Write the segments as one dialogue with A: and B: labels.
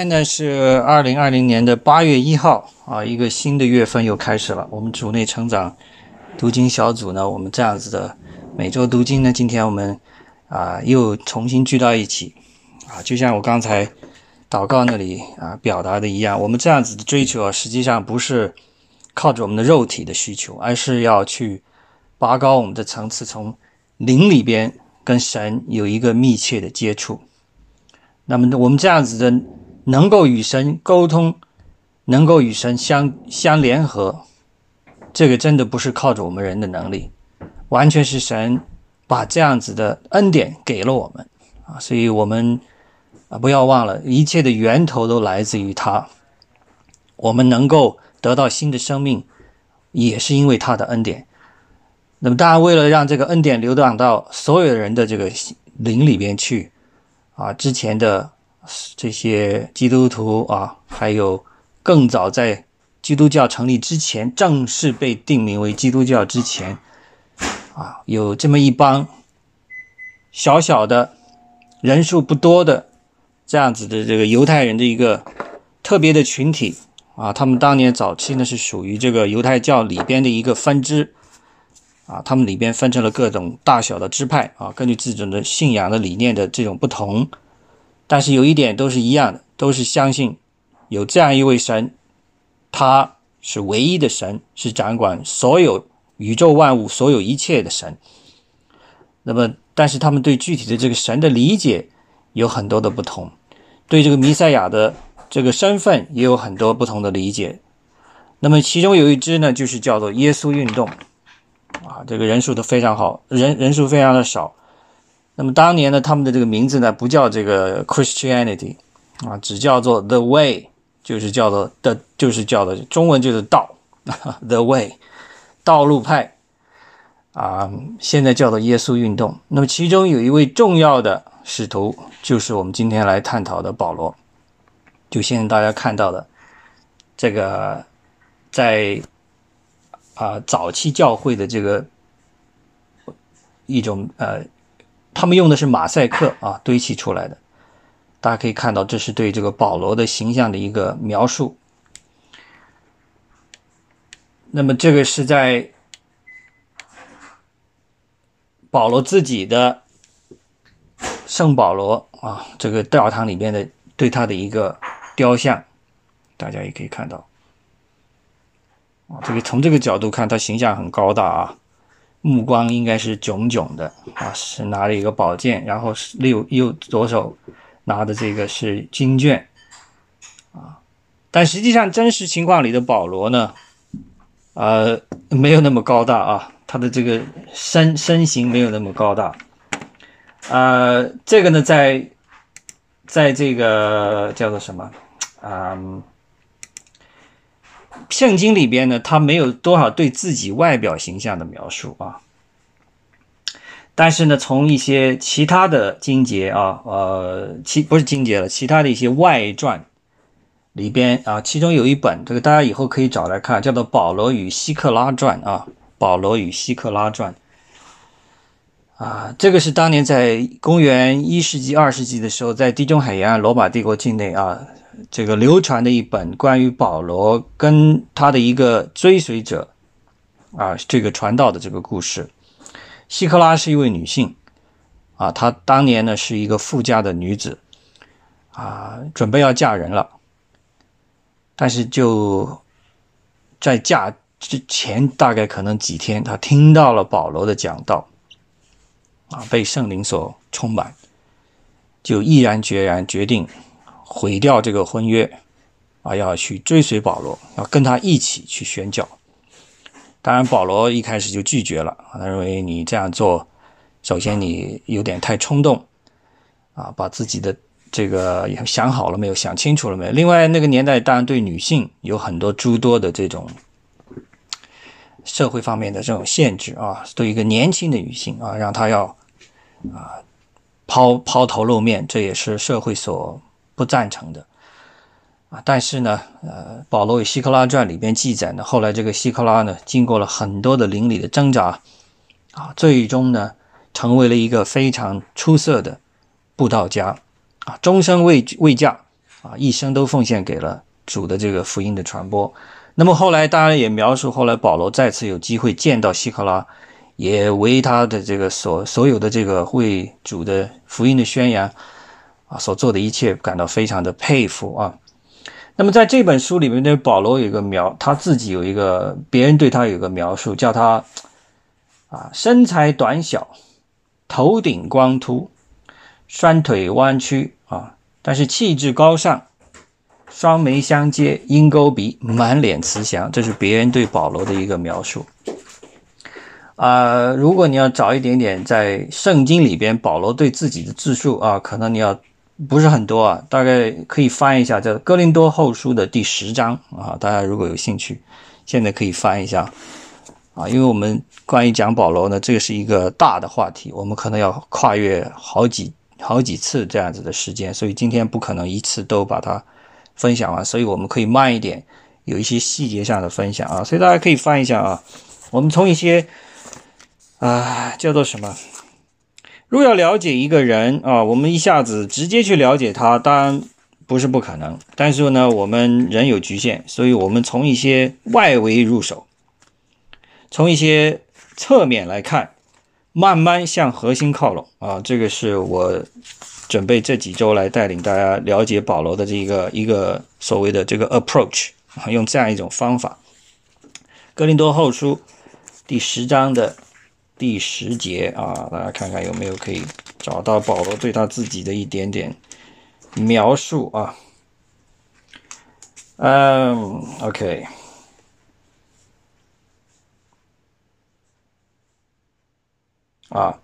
A: 现在是二零二零年的八月一号啊，一个新的月份又开始了。我们主内成长读经小组呢，我们这样子的每周读经呢，今天我们啊又重新聚到一起啊，就像我刚才祷告那里啊表达的一样，我们这样子的追求啊，实际上不是靠着我们的肉体的需求，而是要去拔高我们的层次，从灵里边跟神有一个密切的接触。那么我们这样子的。能够与神沟通，能够与神相相联合，这个真的不是靠着我们人的能力，完全是神把这样子的恩典给了我们啊！所以，我们啊不要忘了，一切的源头都来自于他。我们能够得到新的生命，也是因为他的恩典。那么，当然，为了让这个恩典流淌到所有人的这个灵里边去啊，之前的。这些基督徒啊，还有更早在基督教成立之前，正式被定名为基督教之前，啊，有这么一帮小小的、人数不多的这样子的这个犹太人的一个特别的群体啊，他们当年早期呢是属于这个犹太教里边的一个分支啊，他们里边分成了各种大小的支派啊，根据自己的信仰的理念的这种不同。但是有一点都是一样的，都是相信有这样一位神，他是唯一的神，是掌管所有宇宙万物、所有一切的神。那么，但是他们对具体的这个神的理解有很多的不同，对这个弥赛亚的这个身份也有很多不同的理解。那么，其中有一支呢，就是叫做耶稣运动，啊，这个人数都非常好，人人数非常的少。那么当年呢，他们的这个名字呢不叫这个 Christianity 啊，只叫做 The Way，就是叫做的，就是叫的中文就是道，The Way，道路派啊，现在叫做耶稣运动。那么其中有一位重要的使徒，就是我们今天来探讨的保罗，就现在大家看到的这个在啊早期教会的这个一种呃。他们用的是马赛克啊堆砌出来的，大家可以看到，这是对这个保罗的形象的一个描述。那么这个是在保罗自己的圣保罗啊这个教堂里面的对他的一个雕像，大家也可以看到，这个从这个角度看，他形象很高大啊。目光应该是炯炯的啊，是拿着一个宝剑，然后是右右左手拿的这个是经卷啊，但实际上真实情况里的保罗呢，呃，没有那么高大啊，他的这个身身形没有那么高大，呃，这个呢，在在这个叫做什么啊？圣经里边呢，他没有多少对自己外表形象的描述啊，但是呢，从一些其他的经节啊，呃，其不是经节了，其他的一些外传里边啊，其中有一本，这个大家以后可以找来看，叫做《保罗与希克拉传》啊，《保罗与希克拉传》啊，这个是当年在公元一世纪、二世纪的时候，在地中海沿岸罗马帝国境内啊。这个流传的一本关于保罗跟他的一个追随者啊，这个传道的这个故事。希克拉是一位女性啊，她当年呢是一个富家的女子啊，准备要嫁人了，但是就在嫁之前大概可能几天，她听到了保罗的讲道啊，被圣灵所充满，就毅然决然决定。毁掉这个婚约，啊，要去追随保罗，要跟他一起去宣教。当然，保罗一开始就拒绝了，他认为你这样做，首先你有点太冲动，啊，把自己的这个想好了没有，想清楚了没有？另外，那个年代当然对女性有很多诸多的这种社会方面的这种限制啊，对一个年轻的女性啊，让她要啊抛抛头露面，这也是社会所。不赞成的啊，但是呢，呃，保罗与希克拉传里边记载呢，后来这个希克拉呢，经过了很多的邻里的挣扎，啊，最终呢，成为了一个非常出色的布道家，啊，终生未未嫁，啊，一生都奉献给了主的这个福音的传播。那么后来当然也描述，后来保罗再次有机会见到希克拉，也为他的这个所所有的这个为主的福音的宣扬啊所做的一切感到非常的佩服啊。那么在这本书里面呢，保罗有一个描，他自己有一个别人对他有个描述，叫他啊身材短小，头顶光秃，双腿弯曲啊，但是气质高尚。双眉相接，鹰钩鼻，满脸慈祥，这是别人对保罗的一个描述。啊，如果你要找一点点在圣经里边保罗对自己的自述啊，可能你要不是很多啊，大概可以翻一下叫《哥林多后书》的第十章啊。大家如果有兴趣，现在可以翻一下啊，因为我们关于讲保罗呢，这个是一个大的话题，我们可能要跨越好几好几次这样子的时间，所以今天不可能一次都把它。分享完，所以我们可以慢一点，有一些细节上的分享啊，所以大家可以翻一下啊。我们从一些啊叫做什么？如果要了解一个人啊，我们一下子直接去了解他，当然不是不可能。但是呢，我们人有局限，所以我们从一些外围入手，从一些侧面来看，慢慢向核心靠拢啊。这个是我。准备这几周来带领大家了解保罗的这个一个所谓的这个 approach 啊，用这样一种方法。哥林多后书第十章的第十节啊，大家看看有没有可以找到保罗对他自己的一点点描述啊？嗯，OK，啊。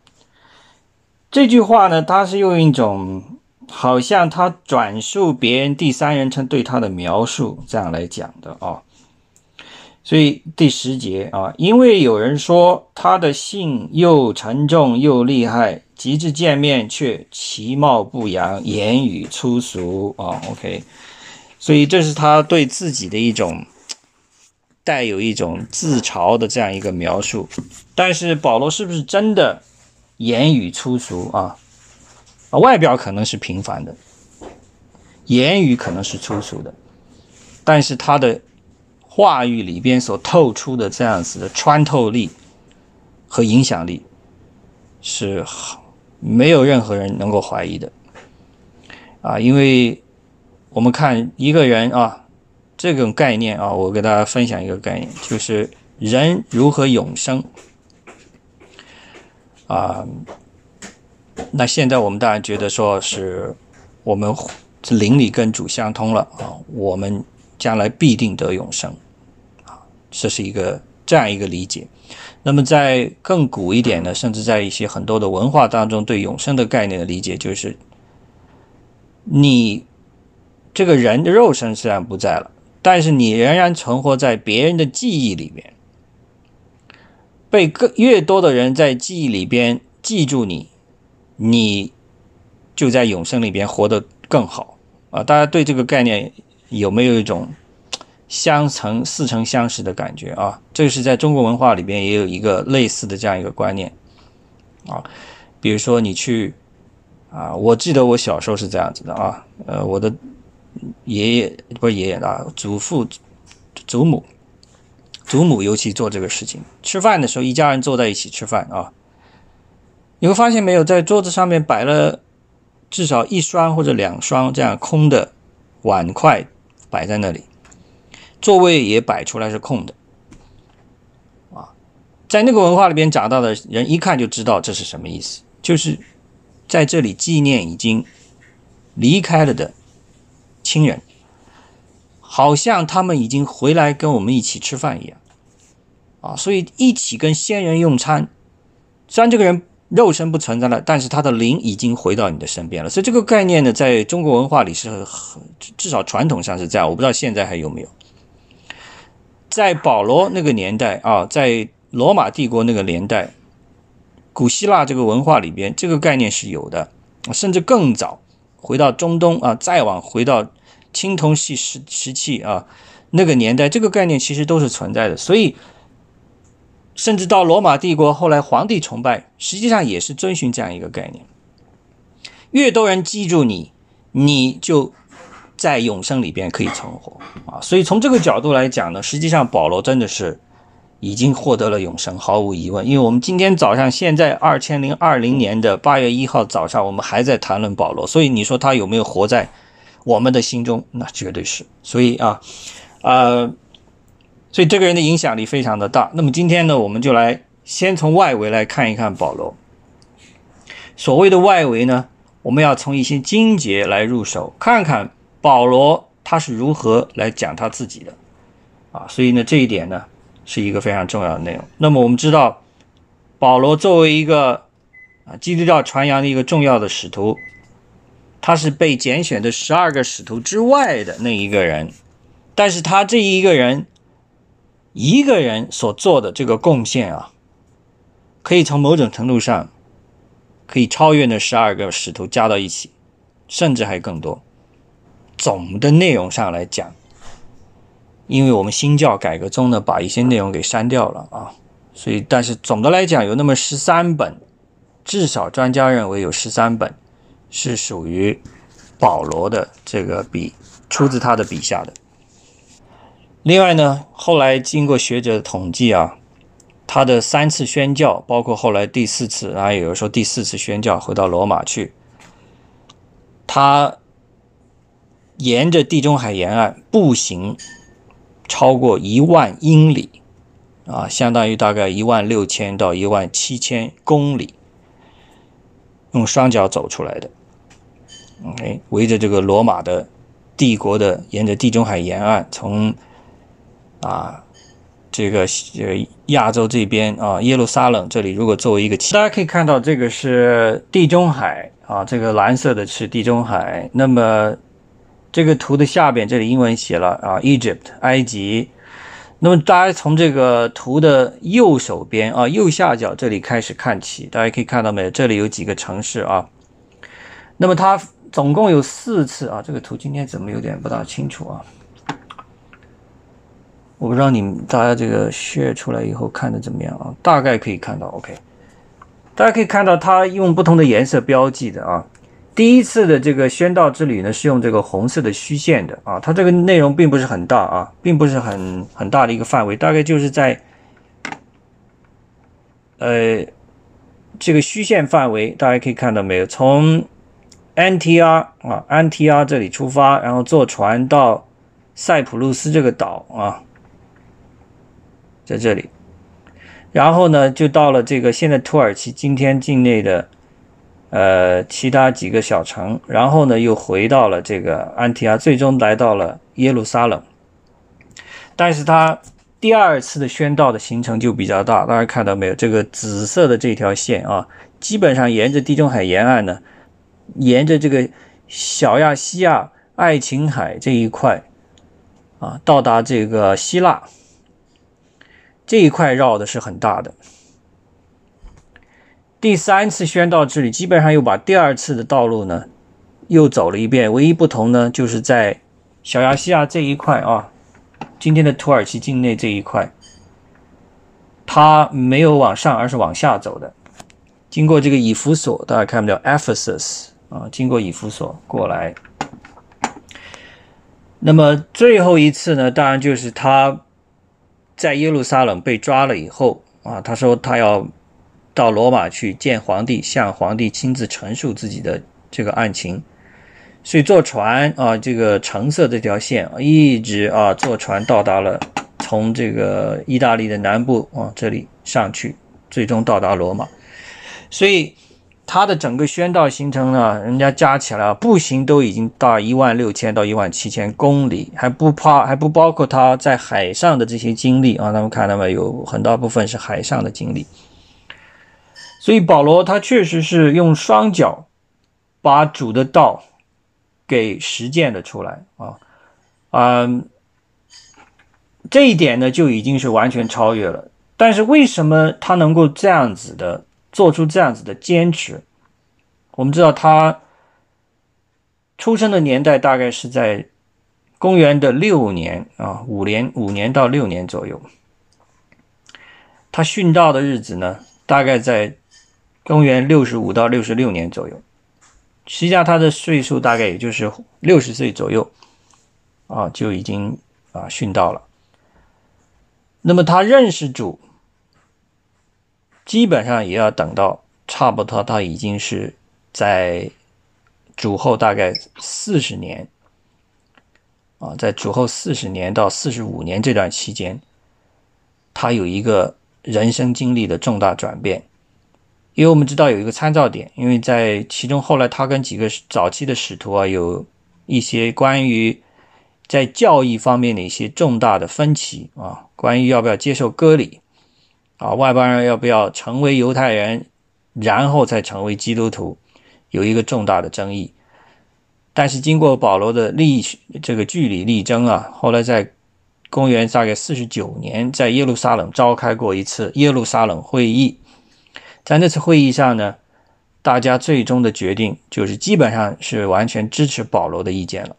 A: 这句话呢，他是用一种好像他转述别人第三人称对他的描述这样来讲的啊。所以第十节啊，因为有人说他的信又沉重又厉害，及至见面却其貌不扬，言语粗俗啊。OK，所以这是他对自己的一种带有一种自嘲的这样一个描述。但是保罗是不是真的？言语粗俗啊，啊，外表可能是平凡的，言语可能是粗俗的，但是他的话语里边所透出的这样子的穿透力和影响力，是没有任何人能够怀疑的啊！因为我们看一个人啊，这种概念啊，我给大家分享一个概念，就是人如何永生。啊，那现在我们当然觉得说是我们灵里跟主相通了啊，我们将来必定得永生，这是一个这样一个理解。那么在更古一点的，甚至在一些很多的文化当中，对永生的概念的理解就是，你这个人的肉身虽然不在了，但是你仍然存活在别人的记忆里面。被更越多的人在记忆里边记住你，你就在永生里边活得更好啊！大家对这个概念有没有一种相成似曾相识的感觉啊？这个是在中国文化里边也有一个类似的这样一个观念啊。比如说你去啊，我记得我小时候是这样子的啊，呃，我的爷爷不是爷爷啊，祖父、祖母。祖母尤其做这个事情，吃饭的时候一家人坐在一起吃饭啊，你会发现没有，在桌子上面摆了至少一双或者两双这样空的碗筷摆在那里，座位也摆出来是空的，啊，在那个文化里边长大的人一看就知道这是什么意思，就是在这里纪念已经离开了的亲人。好像他们已经回来跟我们一起吃饭一样，啊，所以一起跟先人用餐。虽然这个人肉身不存在了，但是他的灵已经回到你的身边了。所以这个概念呢，在中国文化里是很至少传统上是这样，我不知道现在还有没有。在保罗那个年代啊，在罗马帝国那个年代，古希腊这个文化里边，这个概念是有的，甚至更早，回到中东啊，再往回到。青铜器时时期啊，那个年代，这个概念其实都是存在的。所以，甚至到罗马帝国后来，皇帝崇拜实际上也是遵循这样一个概念：越多人记住你，你就在永生里边可以存活啊。所以从这个角度来讲呢，实际上保罗真的是已经获得了永生，毫无疑问。因为我们今天早上，现在二千零二零年的八月一号早上，我们还在谈论保罗，所以你说他有没有活在我们的心中？那绝对是。所以啊，呃，所以这个人的影响力非常的大。那么今天呢，我们就来先从外围来看一看保罗。所谓的外围呢，我们要从一些经节来入手，看看保罗他是如何来讲他自己的啊。所以呢，这一点呢是一个非常重要的内容。那么我们知道，保罗作为一个啊基督教传扬的一个重要的使徒，他是被拣选的十二个使徒之外的那一个人，但是他这一个人一个人所做的这个贡献啊，可以从某种程度上。可以超越那十二个使徒加到一起，甚至还更多。总的内容上来讲，因为我们新教改革中呢，把一些内容给删掉了啊，所以但是总的来讲，有那么十三本，至少专家认为有十三本是属于保罗的这个笔，出自他的笔下的。另外呢，后来经过学者统计啊。他的三次宣教，包括后来第四次，然后有人说第四次宣教回到罗马去，他沿着地中海沿岸步行超过一万英里，啊，相当于大概一万六千到一万七千公里，用双脚走出来的。OK，围着这个罗马的帝国的，沿着地中海沿岸从啊。这个呃亚洲这边啊，耶路撒冷这里，如果作为一个，大家可以看到这个是地中海啊，这个蓝色的是地中海。那么这个图的下边这里英文写了啊，Egypt 埃及。那么大家从这个图的右手边啊，右下角这里开始看起，大家可以看到没有？这里有几个城市啊。那么它总共有四次啊，这个图今天怎么有点不大清楚啊？我不知道你们大家这个 share 出来以后看的怎么样啊？大概可以看到，OK，大家可以看到它用不同的颜色标记的啊。第一次的这个宣道之旅呢，是用这个红色的虚线的啊。它这个内容并不是很大啊，并不是很很大的一个范围，大概就是在呃这个虚线范围，大家可以看到没有？从 NTR 啊，NTR 这里出发，然后坐船到塞浦路斯这个岛啊。在这里，然后呢，就到了这个现在土耳其今天境内的呃其他几个小城，然后呢又回到了这个安提阿，最终来到了耶路撒冷。但是他第二次的宣道的行程就比较大，大家看到没有？这个紫色的这条线啊，基本上沿着地中海沿岸呢，沿着这个小亚细亚、爱琴海这一块啊，到达这个希腊。这一块绕的是很大的。第三次宣道之旅，基本上又把第二次的道路呢又走了一遍。唯一不同呢，就是在小亚细亚这一块啊，今天的土耳其境内这一块，它没有往上，而是往下走的。经过这个以弗所，大家看不到 Ephesus 啊，经过以弗所过来。那么最后一次呢，当然就是他。在耶路撒冷被抓了以后啊，他说他要到罗马去见皇帝，向皇帝亲自陈述自己的这个案情。所以坐船啊，这个橙色这条线一直啊坐船到达了从这个意大利的南部啊这里上去，最终到达罗马。所以。他的整个宣道行程呢，人家加起来步行都已经到一万六千到一万七千公里，还不怕还不包括他在海上的这些经历啊。咱们看到没有，很大部分是海上的经历。所以保罗他确实是用双脚把主的道给实践了出来啊，嗯，这一点呢就已经是完全超越了。但是为什么他能够这样子的？做出这样子的坚持，我们知道他出生的年代大概是在公元的六年啊，五年五年到六年左右。他殉道的日子呢，大概在公元六十五到六十六年左右。实际上他的岁数大概也就是六十岁左右。啊就已经啊殉道了。那么他认识主，基本上也要等到差不多他已经是在主后大概四十年啊，在主后四十年到四十五年这段期间，他有一个人生经历的重大转变。因为我们知道有一个参照点，因为在其中后来他跟几个早期的使徒啊，有一些关于在教义方面的一些重大的分歧啊，关于要不要接受割礼啊，外邦人要不要成为犹太人，然后再成为基督徒，有一个重大的争议。但是经过保罗的力这个据理力争啊，后来在公元大概四十九年，在耶路撒冷召开过一次耶路撒冷会议。在那次会议上呢，大家最终的决定就是基本上是完全支持保罗的意见了。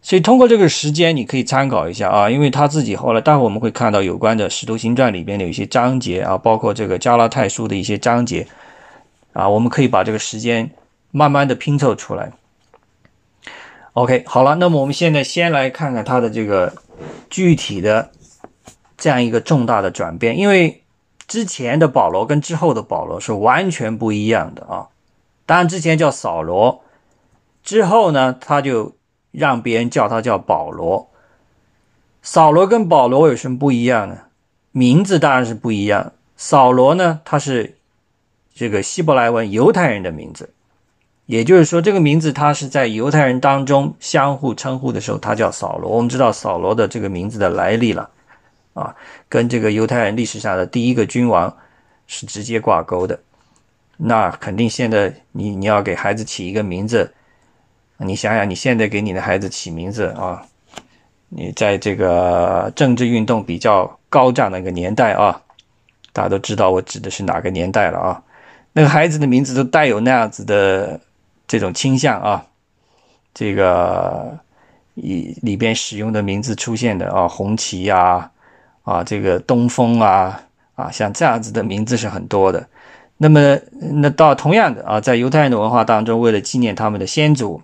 A: 所以通过这个时间，你可以参考一下啊，因为他自己后来，待会我们会看到有关的《使徒行传》里边的有一些章节啊，包括这个加拉太书的一些章节啊，我们可以把这个时间慢慢的拼凑出来。OK，好了，那么我们现在先来看看他的这个具体的这样一个重大的转变，因为。之前的保罗跟之后的保罗是完全不一样的啊！当然，之前叫扫罗，之后呢，他就让别人叫他叫保罗。扫罗跟保罗有什么不一样呢？名字当然是不一样。扫罗呢，他是这个希伯来文犹太人的名字，也就是说，这个名字他是在犹太人当中相互称呼的时候，他叫扫罗。我们知道扫罗的这个名字的来历了。啊，跟这个犹太人历史上的第一个君王是直接挂钩的。那肯定现在你你要给孩子起一个名字，你想想你现在给你的孩子起名字啊，你在这个政治运动比较高涨的一个年代啊，大家都知道我指的是哪个年代了啊？那个孩子的名字都带有那样子的这种倾向啊，这个里里边使用的名字出现的啊，红旗呀。啊这个东风啊，啊，像这样子的名字是很多的。那么，那到同样的啊，在犹太人的文化当中，为了纪念他们的先祖，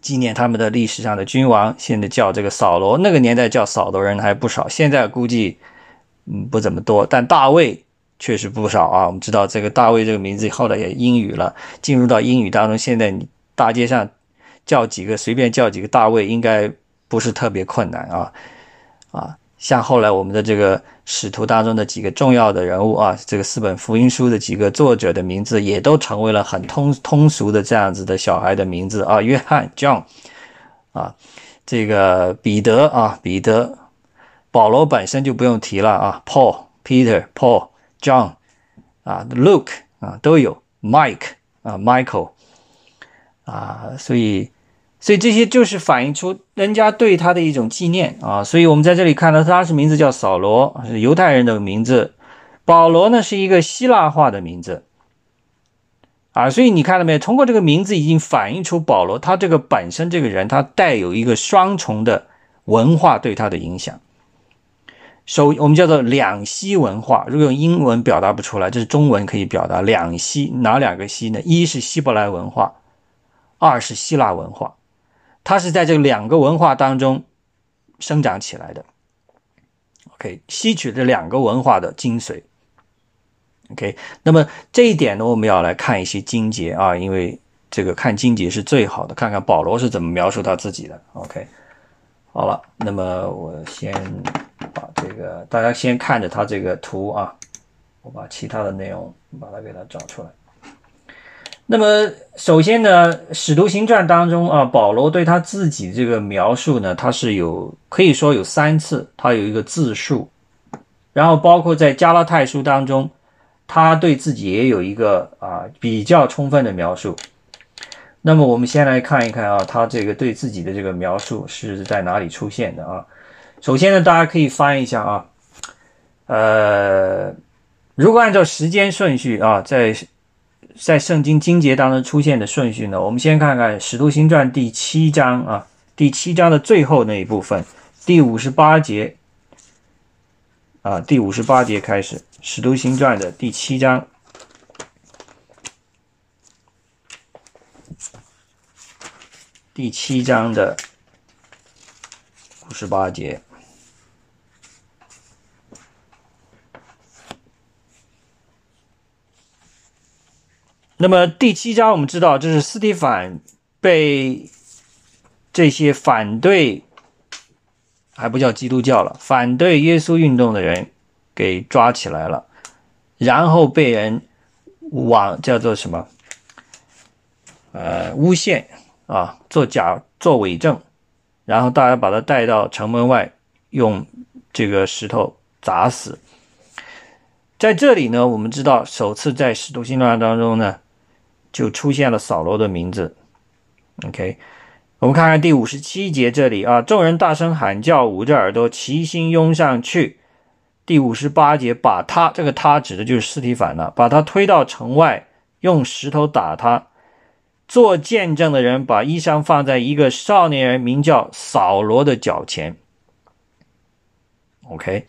A: 纪念他们的历史上的君王，现在叫这个扫罗。那个年代叫扫罗人还不少，现在估计嗯不怎么多。但大卫确实不少啊。我们知道这个大卫这个名字后来也英语了，进入到英语当中。现在你大街上叫几个，随便叫几个大卫，应该不是特别困难啊，啊。像后来我们的这个使徒当中的几个重要的人物啊，这个四本福音书的几个作者的名字也都成为了很通通俗的这样子的小孩的名字啊，约翰 John 啊，这个彼得啊，彼得，保罗本身就不用提了啊，Paul Peter Paul John 啊，Luke 啊都有，Mike 啊 Michael 啊，所以。所以这些就是反映出人家对他的一种纪念啊，所以我们在这里看到他是名字叫扫罗，是犹太人的名字；保罗呢是一个希腊化的名字啊，所以你看到没有？通过这个名字已经反映出保罗他这个本身这个人，他带有一个双重的文化对他的影响。首我们叫做两希文化，如果用英文表达不出来，这是中文可以表达两希哪两个希呢？一是希伯来文化，二是希腊文化。他是在这两个文化当中生长起来的，OK，吸取这两个文化的精髓，OK。那么这一点呢，我们要来看一些经节啊，因为这个看经节是最好的，看看保罗是怎么描述他自己的，OK。好了，那么我先把这个大家先看着他这个图啊，我把其他的内容把它给它找出来。那么，首先呢，《使徒行传》当中啊，保罗对他自己这个描述呢，他是有可以说有三次，他有一个自述，然后包括在加拉太书当中，他对自己也有一个啊比较充分的描述。那么，我们先来看一看啊，他这个对自己的这个描述是在哪里出现的啊？首先呢，大家可以翻一下啊，呃，如果按照时间顺序啊，在。在圣经经节当中出现的顺序呢？我们先看看《使徒行传》第七章啊，第七章的最后那一部分，第五十八节啊，第五十八节开始，《使徒行传》的第七章，第七章的五十八节。那么第七章我们知道，这是斯蒂凡被这些反对，还不叫基督教了，反对耶稣运动的人给抓起来了，然后被人往叫做什么？呃，诬陷啊，做假做伪证，然后大家把他带到城门外，用这个石头砸死。在这里呢，我们知道首次在使徒行传当中呢。就出现了扫罗的名字。OK，我们看看第五十七节这里啊，众人大声喊叫，捂着耳朵，齐心拥上去。第五十八节，把他这个他指的就是斯提凡了，把他推到城外，用石头打他。做见证的人把衣裳放在一个少年人名叫扫罗的脚前。OK，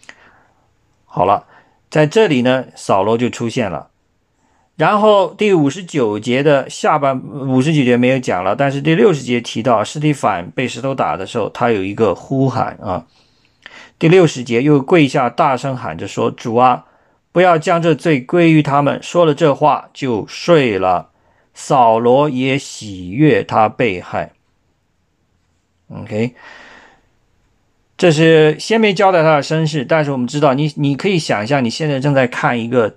A: 好了，在这里呢，扫罗就出现了。然后第五十九节的下半五十九节没有讲了，但是第六十节提到尸体反被石头打的时候，他有一个呼喊啊。第六十节又跪下大声喊着说：“主啊，不要将这罪归于他们。”说了这话就睡了。扫罗也喜悦他被害。OK，这是先没交代他的身世，但是我们知道，你你可以想象，你现在正在看一个。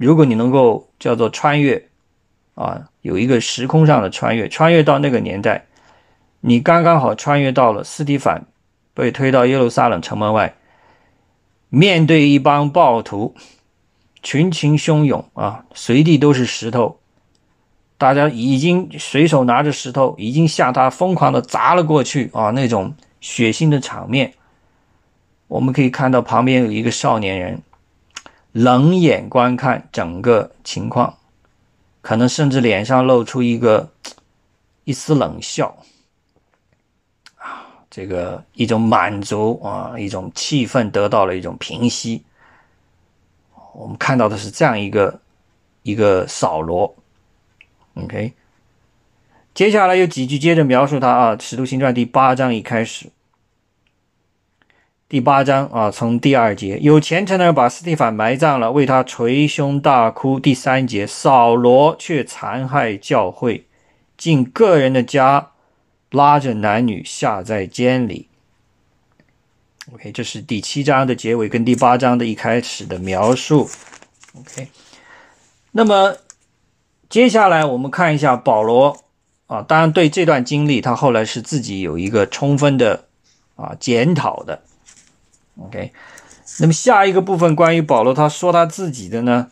A: 如果你能够叫做穿越，啊，有一个时空上的穿越，穿越到那个年代，你刚刚好穿越到了斯蒂凡被推到耶路撒冷城门外，面对一帮暴徒，群情汹涌啊，随地都是石头，大家已经随手拿着石头，已经向他疯狂的砸了过去啊，那种血腥的场面，我们可以看到旁边有一个少年人。冷眼观看整个情况，可能甚至脸上露出一个 一丝冷笑，啊，这个一种满足啊，一种气氛得到了一种平息。我们看到的是这样一个一个扫罗，OK，接下来有几句接着描述他啊，《使徒行传》第八章一开始。第八章啊，从第二节，有虔诚的人把斯蒂凡埋葬了，为他捶胸大哭。第三节，扫罗却残害教会，进个人的家，拉着男女下在监里。OK，这是第七章的结尾，跟第八章的一开始的描述。OK，那么接下来我们看一下保罗啊，当然对这段经历，他后来是自己有一个充分的啊检讨的。OK，那么下一个部分关于保罗，他说他自己的呢，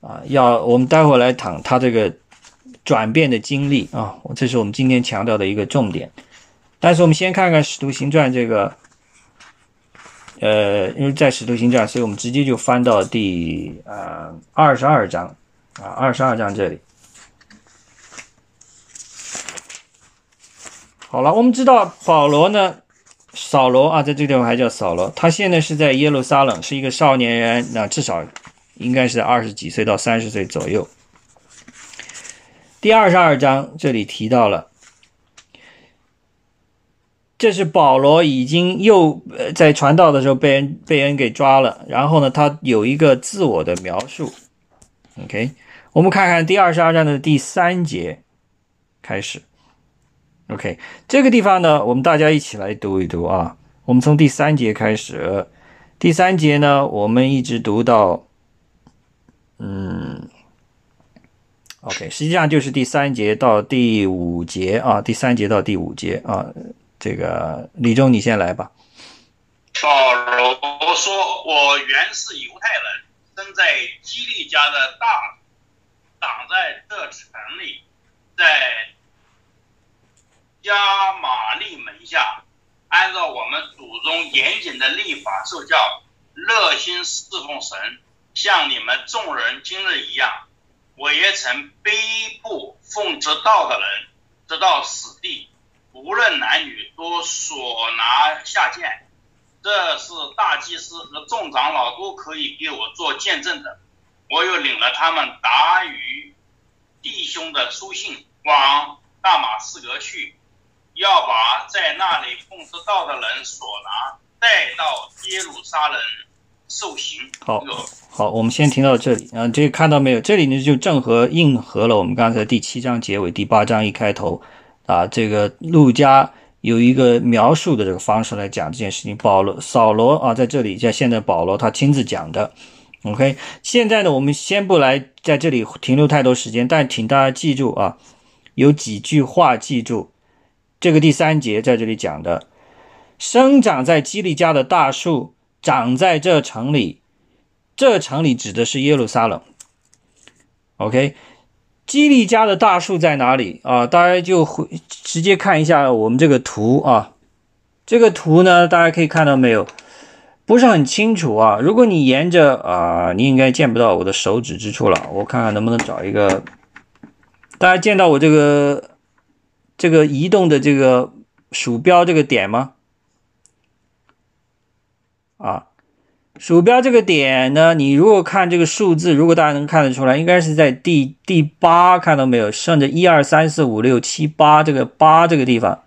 A: 啊，要我们待会来谈他这个转变的经历啊，这是我们今天强调的一个重点。但是我们先看看《使徒行传》这个，呃，因为在《使徒行传》，所以我们直接就翻到第呃二十二章啊，二十二章这里。好了，我们知道保罗呢。扫罗啊，在这个地方还叫扫罗。他现在是在耶路撒冷，是一个少年人，那至少应该是二十几岁到三十岁左右。第二十二章这里提到了，这是保罗已经又在传道的时候被人被人给抓了，然后呢，他有一个自我的描述。OK，我们看看第二十二章的第三节开始。OK，这个地方呢，我们大家一起来读一读啊。我们从第三节开始，第三节呢，我们一直读到，嗯，OK，实际上就是第三节到第五节啊，第三节到第五节啊。这个李忠，你先来吧。
B: 保罗说：“我原是犹太人，生在基利家的大长在这城里，在。”加玛利门下，按照我们祖宗严谨的立法受教，热心侍奉神，像你们众人今日一样。我也曾背部奉之道的人，直到死地，无论男女，都所拿下剑。这是大祭司和众长老都可以给我做见证的。我又领了他们达于弟兄的书信，往大马士革去。要把在那里奉着道的人所拿带到耶路撒冷受刑。
A: 好，好，我们先停到这里。啊，这个看到没有？这里呢就正合应合了我们刚才第七章结尾、第八章一开头啊，这个路加有一个描述的这个方式来讲这件事情。保罗、扫罗啊，在这里，在现在保罗他亲自讲的。OK，现在呢，我们先不来在这里停留太多时间，但请大家记住啊，有几句话记住。这个第三节在这里讲的，生长在基利家的大树长在这城里，这城里指的是耶路撒冷。OK，基利家的大树在哪里啊？大家就会直接看一下我们这个图啊，这个图呢，大家可以看到没有？不是很清楚啊！如果你沿着啊，你应该见不到我的手指之处了。我看看能不能找一个，大家见到我这个这个移动的这个鼠标这个点吗？啊，鼠标这个点呢？你如果看这个数字，如果大家能看得出来，应该是在第第八，看到没有？顺着一二三四五六七八这个八这个地方。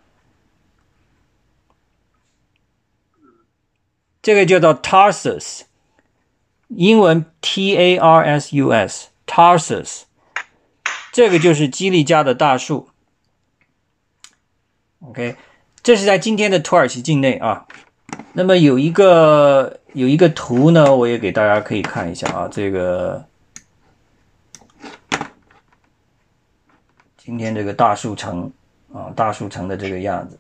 A: 这个叫做 Tarsus，英文 T A R S U S，Tarsus，这个就是基利家的大树。OK，这是在今天的土耳其境内啊。那么有一个有一个图呢，我也给大家可以看一下啊。这个今天这个大树城啊，大树城的这个样子。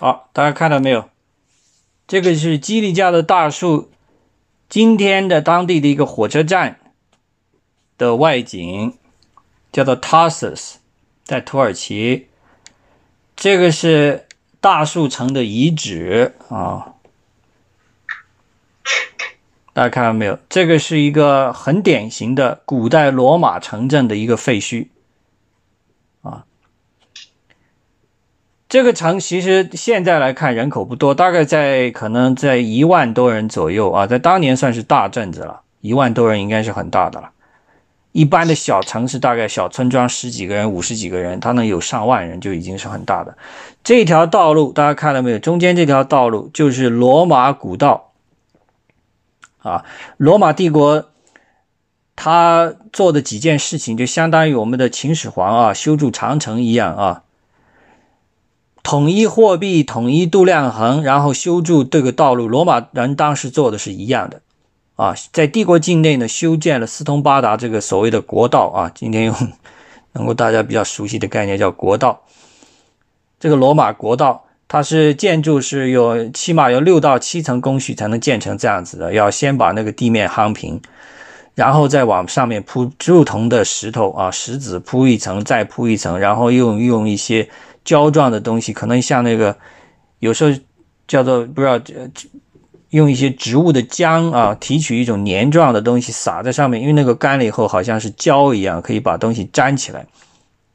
A: 好，大家看到没有？这个是基利家的大树，今天的当地的一个火车站的外景，叫做 Tarsus，在土耳其。这个是大树城的遗址啊，大家看到没有？这个是一个很典型的古代罗马城镇的一个废墟。这个城其实现在来看人口不多，大概在可能在一万多人左右啊，在当年算是大镇子了，一万多人应该是很大的了。一般的小城市大概小村庄十几个人、五十几个人，它能有上万人就已经是很大的。这条道路大家看到没有？中间这条道路就是罗马古道啊。罗马帝国他做的几件事情，就相当于我们的秦始皇啊修筑长城一样啊。统一货币，统一度量衡，然后修筑这个道路。罗马人当时做的是一样的，啊，在帝国境内呢，修建了四通八达这个所谓的国道啊。今天用能够大家比较熟悉的概念叫国道。这个罗马国道，它是建筑是有起码有六到七层工序才能建成这样子的。要先把那个地面夯平，然后再往上面铺不同的石头啊，石子铺一层，再铺一层，然后又用一些。胶状的东西可能像那个，有时候叫做不知道，用一些植物的浆啊，提取一种黏状的东西撒在上面，因为那个干了以后好像是胶一样，可以把东西粘起来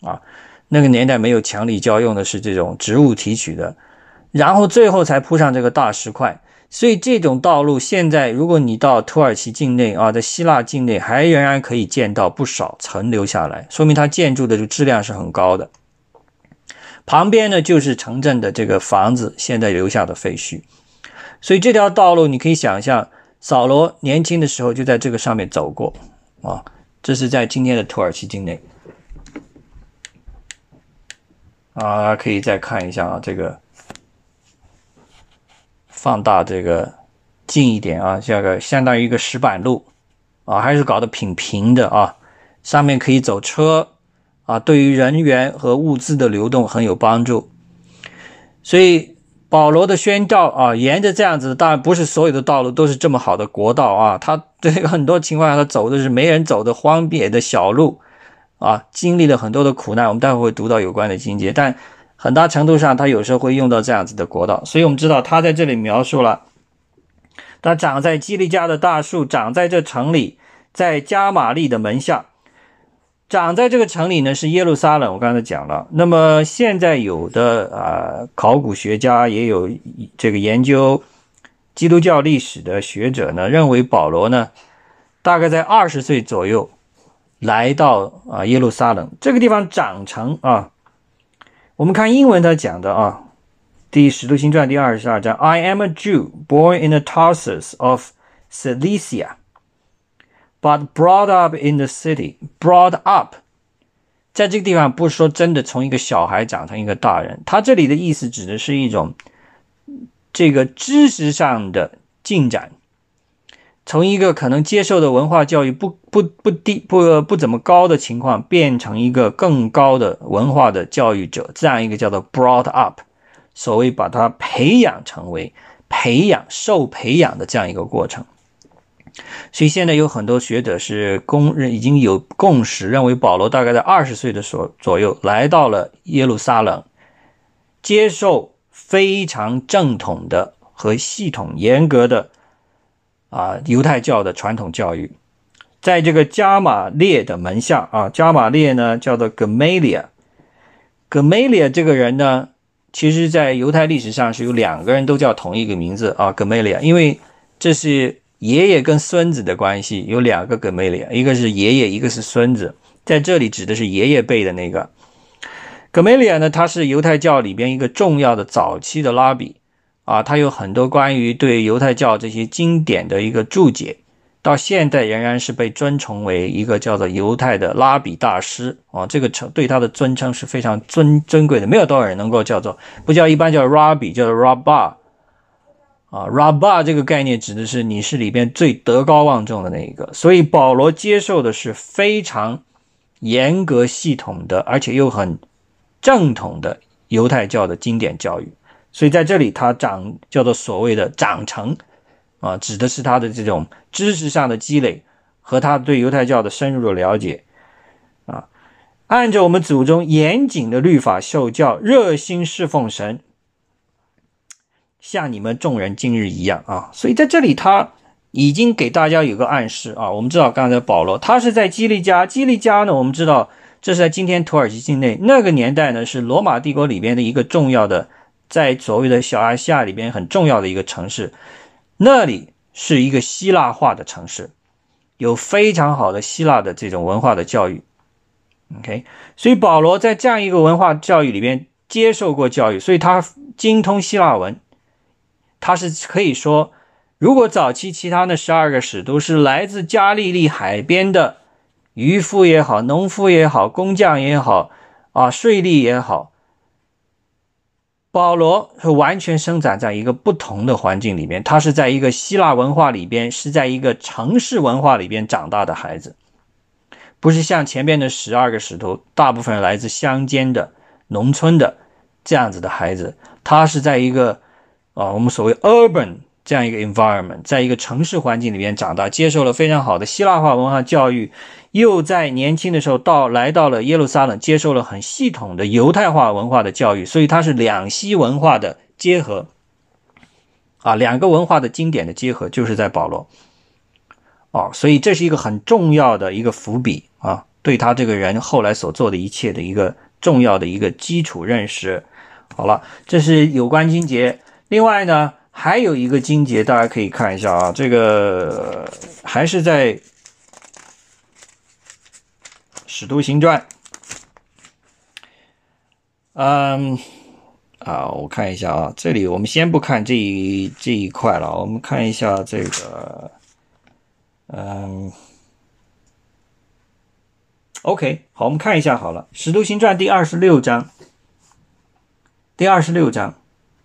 A: 啊。那个年代没有强力胶，用的是这种植物提取的，然后最后才铺上这个大石块。所以这种道路现在，如果你到土耳其境内啊，在希腊境内还仍然可以见到不少存留下来，说明它建筑的这个质量是很高的。旁边呢就是城镇的这个房子，现在留下的废墟。所以这条道路你可以想象，扫罗年轻的时候就在这个上面走过啊。这是在今天的土耳其境内啊，可以再看一下啊，这个放大这个近一点啊，这个相当于一个石板路啊，还是搞得挺平的啊，上面可以走车。啊，对于人员和物资的流动很有帮助，所以保罗的宣教啊，沿着这样子，当然不是所有的道路都是这么好的国道啊，他这个很多情况下他走的是没人走的荒野的小路啊，经历了很多的苦难，我们待会会读到有关的情节，但很大程度上他有时候会用到这样子的国道，所以我们知道他在这里描述了，他长在基利家的大树，长在这城里，在加玛利的门下。长在这个城里呢是耶路撒冷，我刚才讲了。那么现在有的啊，考古学家也有这个研究基督教历史的学者呢，认为保罗呢大概在二十岁左右来到啊耶路撒冷这个地方长成啊。我们看英文他讲的啊，《第十徒行传》第二十二章：“I am a Jew born in the Tarsus of Cilicia。” But brought up in the city, brought up，在这个地方不是说真的从一个小孩长成一个大人，他这里的意思指的是一种这个知识上的进展，从一个可能接受的文化教育不不不低不不怎么高的情况，变成一个更高的文化的教育者，这样一个叫做 brought up，所谓把他培养成为培养受培养的这样一个过程。所以现在有很多学者是公认已经有共识，认为保罗大概在二十岁的时候左右来到了耶路撒冷，接受非常正统的和系统严格的啊犹太教的传统教育，在这个加马列的门下啊，加马列呢叫做 Gamaliel，Gamaliel 这个人呢，其实在犹太历史上是有两个人都叫同一个名字啊，Gamaliel，因为这是。爷爷跟孙子的关系有两个 Gamaliel，一个是爷爷，一个是孙子。在这里指的是爷爷辈的那个。Gamaliel 呢，他是犹太教里边一个重要的早期的拉比。啊，他有很多关于对犹太教这些经典的一个注解，到现在仍然是被尊崇为一个叫做犹太的拉比大师。啊，这个称对他的尊称是非常尊尊贵的，没有多少人能够叫做不叫一般叫 Rabbi，叫做 Rabbah。啊，rabba 这个概念指的是你是里边最德高望重的那一个，所以保罗接受的是非常严格系统的，而且又很正统的犹太教的经典教育。所以在这里他长叫做所谓的长成，啊，指的是他的这种知识上的积累和他对犹太教的深入的了解。啊，按照我们祖宗严谨的律法受教，热心侍奉神。像你们众人今日一样啊，所以在这里他已经给大家有个暗示啊。我们知道刚才保罗他是在基利加，基利加呢，我们知道这是在今天土耳其境内。那个年代呢是罗马帝国里边的一个重要的，在所谓的小亚细亚里边很重要的一个城市。那里是一个希腊化的城市，有非常好的希腊的这种文化的教育。OK，所以保罗在这样一个文化教育里边接受过教育，所以他精通希腊文。他是可以说，如果早期其他的十二个使徒是来自加利利海边的渔夫也好、农夫也好、工匠也好、啊税吏也好，保罗是完全生长在一个不同的环境里面。他是在一个希腊文化里边，是在一个城市文化里边长大的孩子，不是像前边的十二个使徒，大部分来自乡间的、农村的这样子的孩子。他是在一个。啊，我们所谓 urban 这样一个 environment，在一个城市环境里面长大，接受了非常好的希腊化文化教育，又在年轻的时候到来到了耶路撒冷，接受了很系统的犹太化文化的教育，所以它是两西文化的结合，啊，两个文化的经典的结合，就是在保罗，哦，所以这是一个很重要的一个伏笔啊，对他这个人后来所做的一切的一个重要的一个基础认识。好了，这是有关经节。另外呢，还有一个经节，大家可以看一下啊，这个还是在《使徒行传》。嗯，啊，我看一下啊，这里我们先不看这一这一块了，我们看一下这个，嗯，OK，好，我们看一下好了，《使徒行传》第二十六章，第二十六章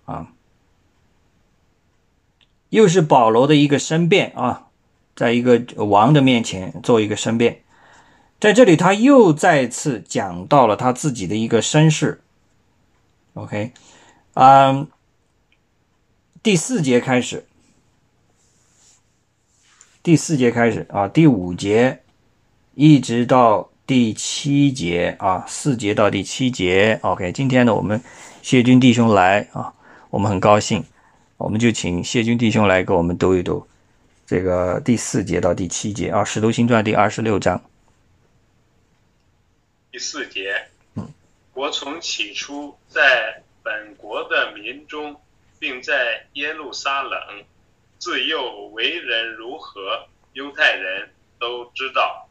A: 啊。又是保罗的一个申辩啊，在一个王的面前做一个申辩，在这里他又再次讲到了他自己的一个身世。OK，嗯，第四节开始，第四节开始啊，第五节一直到第七节啊，四节到第七节。OK，今天呢，我们谢军弟兄来啊，我们很高兴。我们就请谢军弟兄来给我们读一读这个第四节到第七节啊，《使徒行传》第二十六章。
C: 第四节，嗯我从起初在本国的民中，并在耶路撒冷，自幼为人如何，犹太人都知道。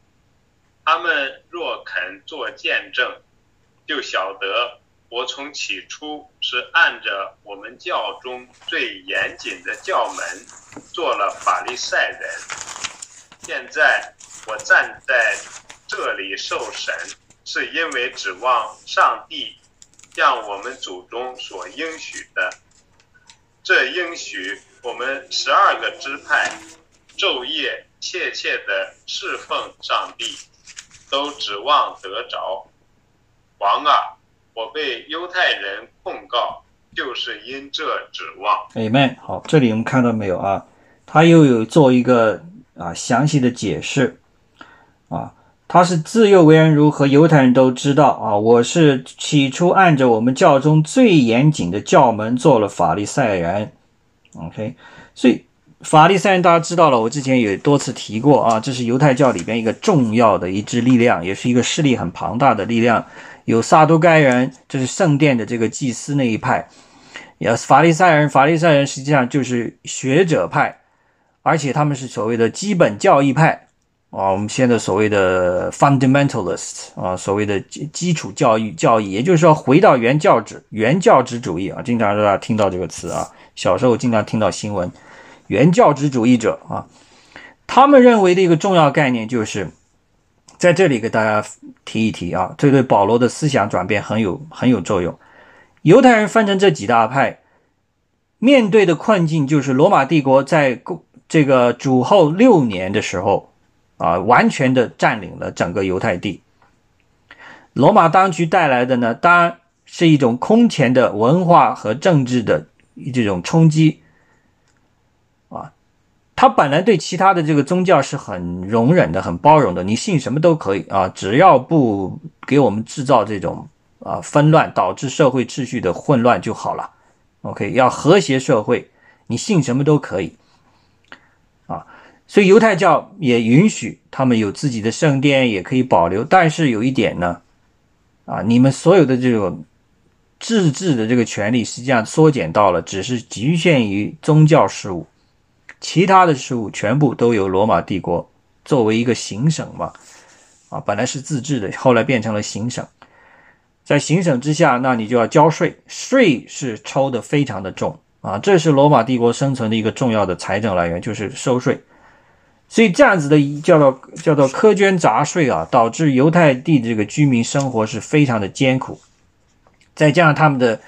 C: 他们若肯做见证，就晓得我从起初是按着我们教中最严谨的教门做了法利赛人。现在我站在这里受审，是因为指望上帝向我们祖宗所应许的。这应许我们十二个支派昼夜切切的侍奉上帝。都指望得着，王啊！我被犹太人控告，就是因这指望。
A: 哎妹，好，这里我们看到没有啊？他又有做一个啊详细的解释啊。他是自幼为人如何，犹太人都知道啊。我是起初按着我们教中最严谨的教门做了法利赛人。OK，所以。法利赛人大家知道了，我之前也多次提过啊，这是犹太教里边一个重要的一支力量，也是一个势力很庞大的力量。有撒都该人，这是圣殿的这个祭司那一派；也法利赛人，法利赛人实际上就是学者派，而且他们是所谓的基本教义派啊，我们现在所谓的 fundamentalist 啊，所谓的基基础教育教义，也就是说回到原教旨、原教旨主义啊，经常大家听到这个词啊，小时候经常听到新闻。原教旨主义者啊，他们认为的一个重要概念就是，在这里给大家提一提啊，这对保罗的思想转变很有很有作用。犹太人分成这几大派，面对的困境就是罗马帝国在这个主后六年的时候啊，完全的占领了整个犹太地。罗马当局带来的呢，当然是一种空前的文化和政治的这种冲击。他本来对其他的这个宗教是很容忍的、很包容的，你信什么都可以啊，只要不给我们制造这种啊纷乱，导致社会秩序的混乱就好了。OK，要和谐社会，你信什么都可以啊。所以犹太教也允许他们有自己的圣殿，也可以保留。但是有一点呢，啊，你们所有的这种自治的这个权利，实际上缩减到了，只是局限于宗教事务。其他的事物全部都由罗马帝国作为一个行省嘛，啊，本来是自治的，后来变成了行省。在行省之下，那你就要交税，税是抽的非常的重啊，这是罗马帝国生存的一个重要的财政来源，就是收税。所以这样子的叫做叫做苛捐杂税啊，导致犹太地这个居民生活是非常的艰苦。再加上他们的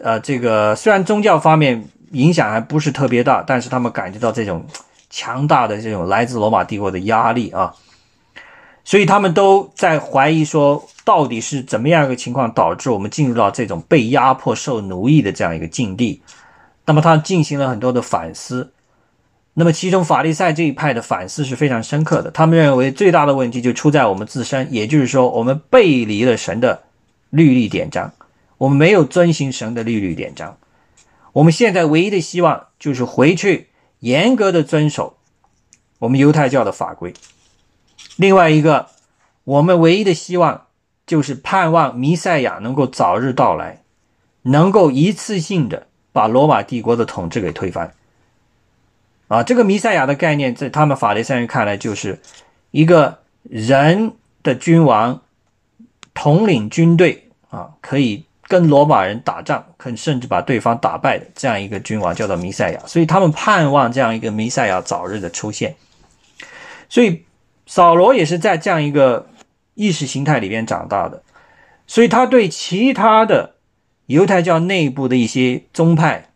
A: 呃这个虽然宗教方面。影响还不是特别大，但是他们感觉到这种 强大的这种来自罗马帝国的压力啊，所以他们都在怀疑说，到底是怎么样一个情况导致我们进入到这种被压迫、受奴役的这样一个境地？那么他进行了很多的反思。那么其中法利赛这一派的反思是非常深刻的，他们认为最大的问题就出在我们自身，也就是说，我们背离了神的律例典章，我们没有遵行神的律例典章。我们现在唯一的希望就是回去严格的遵守我们犹太教的法规。另外一个，我们唯一的希望就是盼望弥赛亚能够早日到来，能够一次性的把罗马帝国的统治给推翻。啊，这个弥赛亚的概念，在他们法利赛人看来，就是一个人的君王统领军队啊，可以。跟罗马人打仗，可甚至把对方打败的这样一个君王叫做弥赛亚，所以他们盼望这样一个弥赛亚早日的出现。所以扫罗也是在这样一个意识形态里边长大的，所以他对其他的犹太教内部的一些宗派，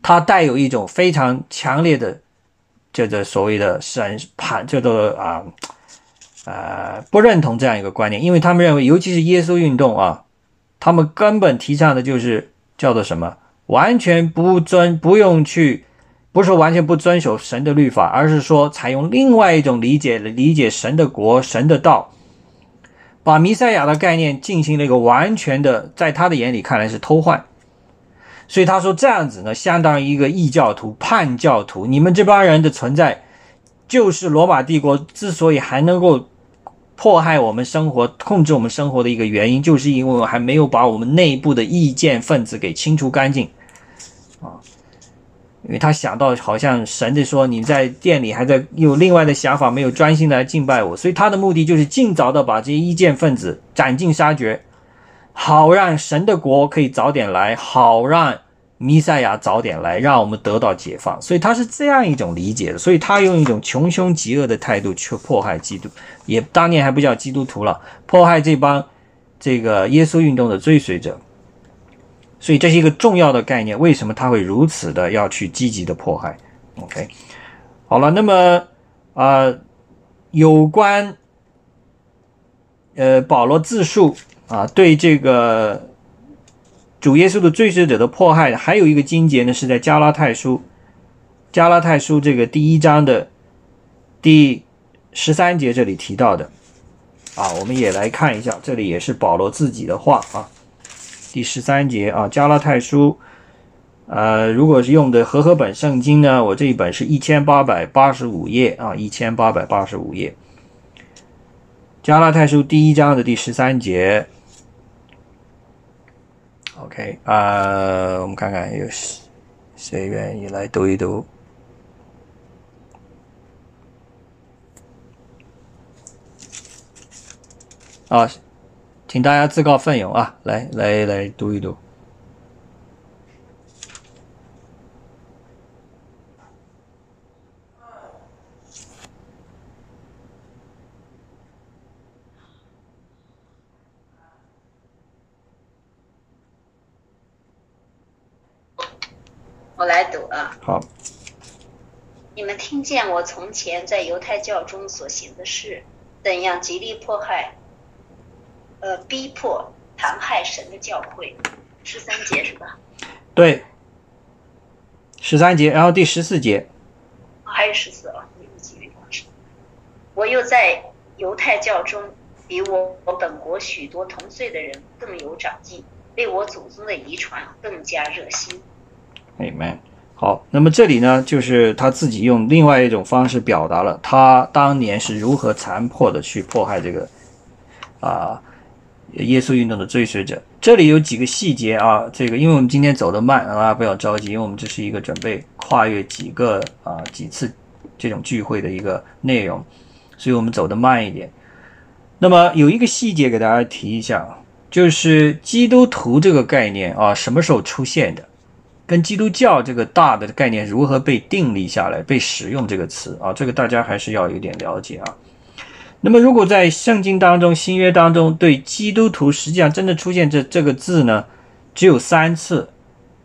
A: 他带有一种非常强烈的叫做所谓的审判，叫做啊呃不认同这样一个观念，因为他们认为，尤其是耶稣运动啊。他们根本提倡的就是叫做什么？完全不遵，不用去，不是完全不遵守神的律法，而是说采用另外一种理解理解神的国、神的道，把弥赛亚的概念进行了一个完全的，在他的眼里看来是偷换。所以他说这样子呢，相当于一个异教徒、叛教徒。你们这帮人的存在，就是罗马帝国之所以还能够迫害我们生活、控制我们生活的一个原因，就是因为我还没有把我们内部的意见分子给清除干净啊。因为他想到好像神的说你在店里还在有另外的想法，没有专心来敬拜我，所以他的目的就是尽早的把这些意见分子斩尽杀绝，好让神的国可以早点来，好让。弥赛亚早点来，让我们得到解放，所以他是这样一种理解的，所以他用一种穷凶极恶的态度去迫害基督，也当年还不叫基督徒了，迫害这帮这个耶稣运动的追随者，所以这是一个重要的概念。为什么他会如此的要去积极的迫害？OK，好了，那么啊，有关呃保罗自述啊，对这个。主耶稣的追随者的迫害，还有一个经节呢，是在加拉太书，加拉太书这个第一章的第十三节这里提到的，啊，我们也来看一下，这里也是保罗自己的话啊，第十三节啊，加拉太书，呃，如果是用的和合本圣经呢，我这一本是一千八百八十五页啊，一千八百八十五页，加拉太书第一章的第十三节。OK 啊，我们看看有谁愿意来读一读啊？请大家自告奋勇啊，来来来读一读。
D: 我来读啊。
A: 好。
D: 你们听见我从前在犹太教中所行的事，怎样极力迫害、呃逼迫、残害神的教会？十三节是吧？
A: 对。十三节，然后第十四节。
D: 还有十四啊，我又在犹太教中，比我我本国许多同岁的人更有长进，为我祖宗的遗传更加热心。
A: Amen。好，那么这里呢，就是他自己用另外一种方式表达了他当年是如何残破的去迫害这个啊耶稣运动的追随者。这里有几个细节啊，这个因为我们今天走得慢，大家不要着急，因为我们这是一个准备跨越几个啊几次这种聚会的一个内容，所以我们走得慢一点。那么有一个细节给大家提一下，就是基督徒这个概念啊，什么时候出现的？跟基督教这个大的概念如何被定立下来、被使用这个词啊，这个大家还是要有点了解啊。那么，如果在圣经当中、新约当中对基督徒实际上真的出现这这个字呢，只有三次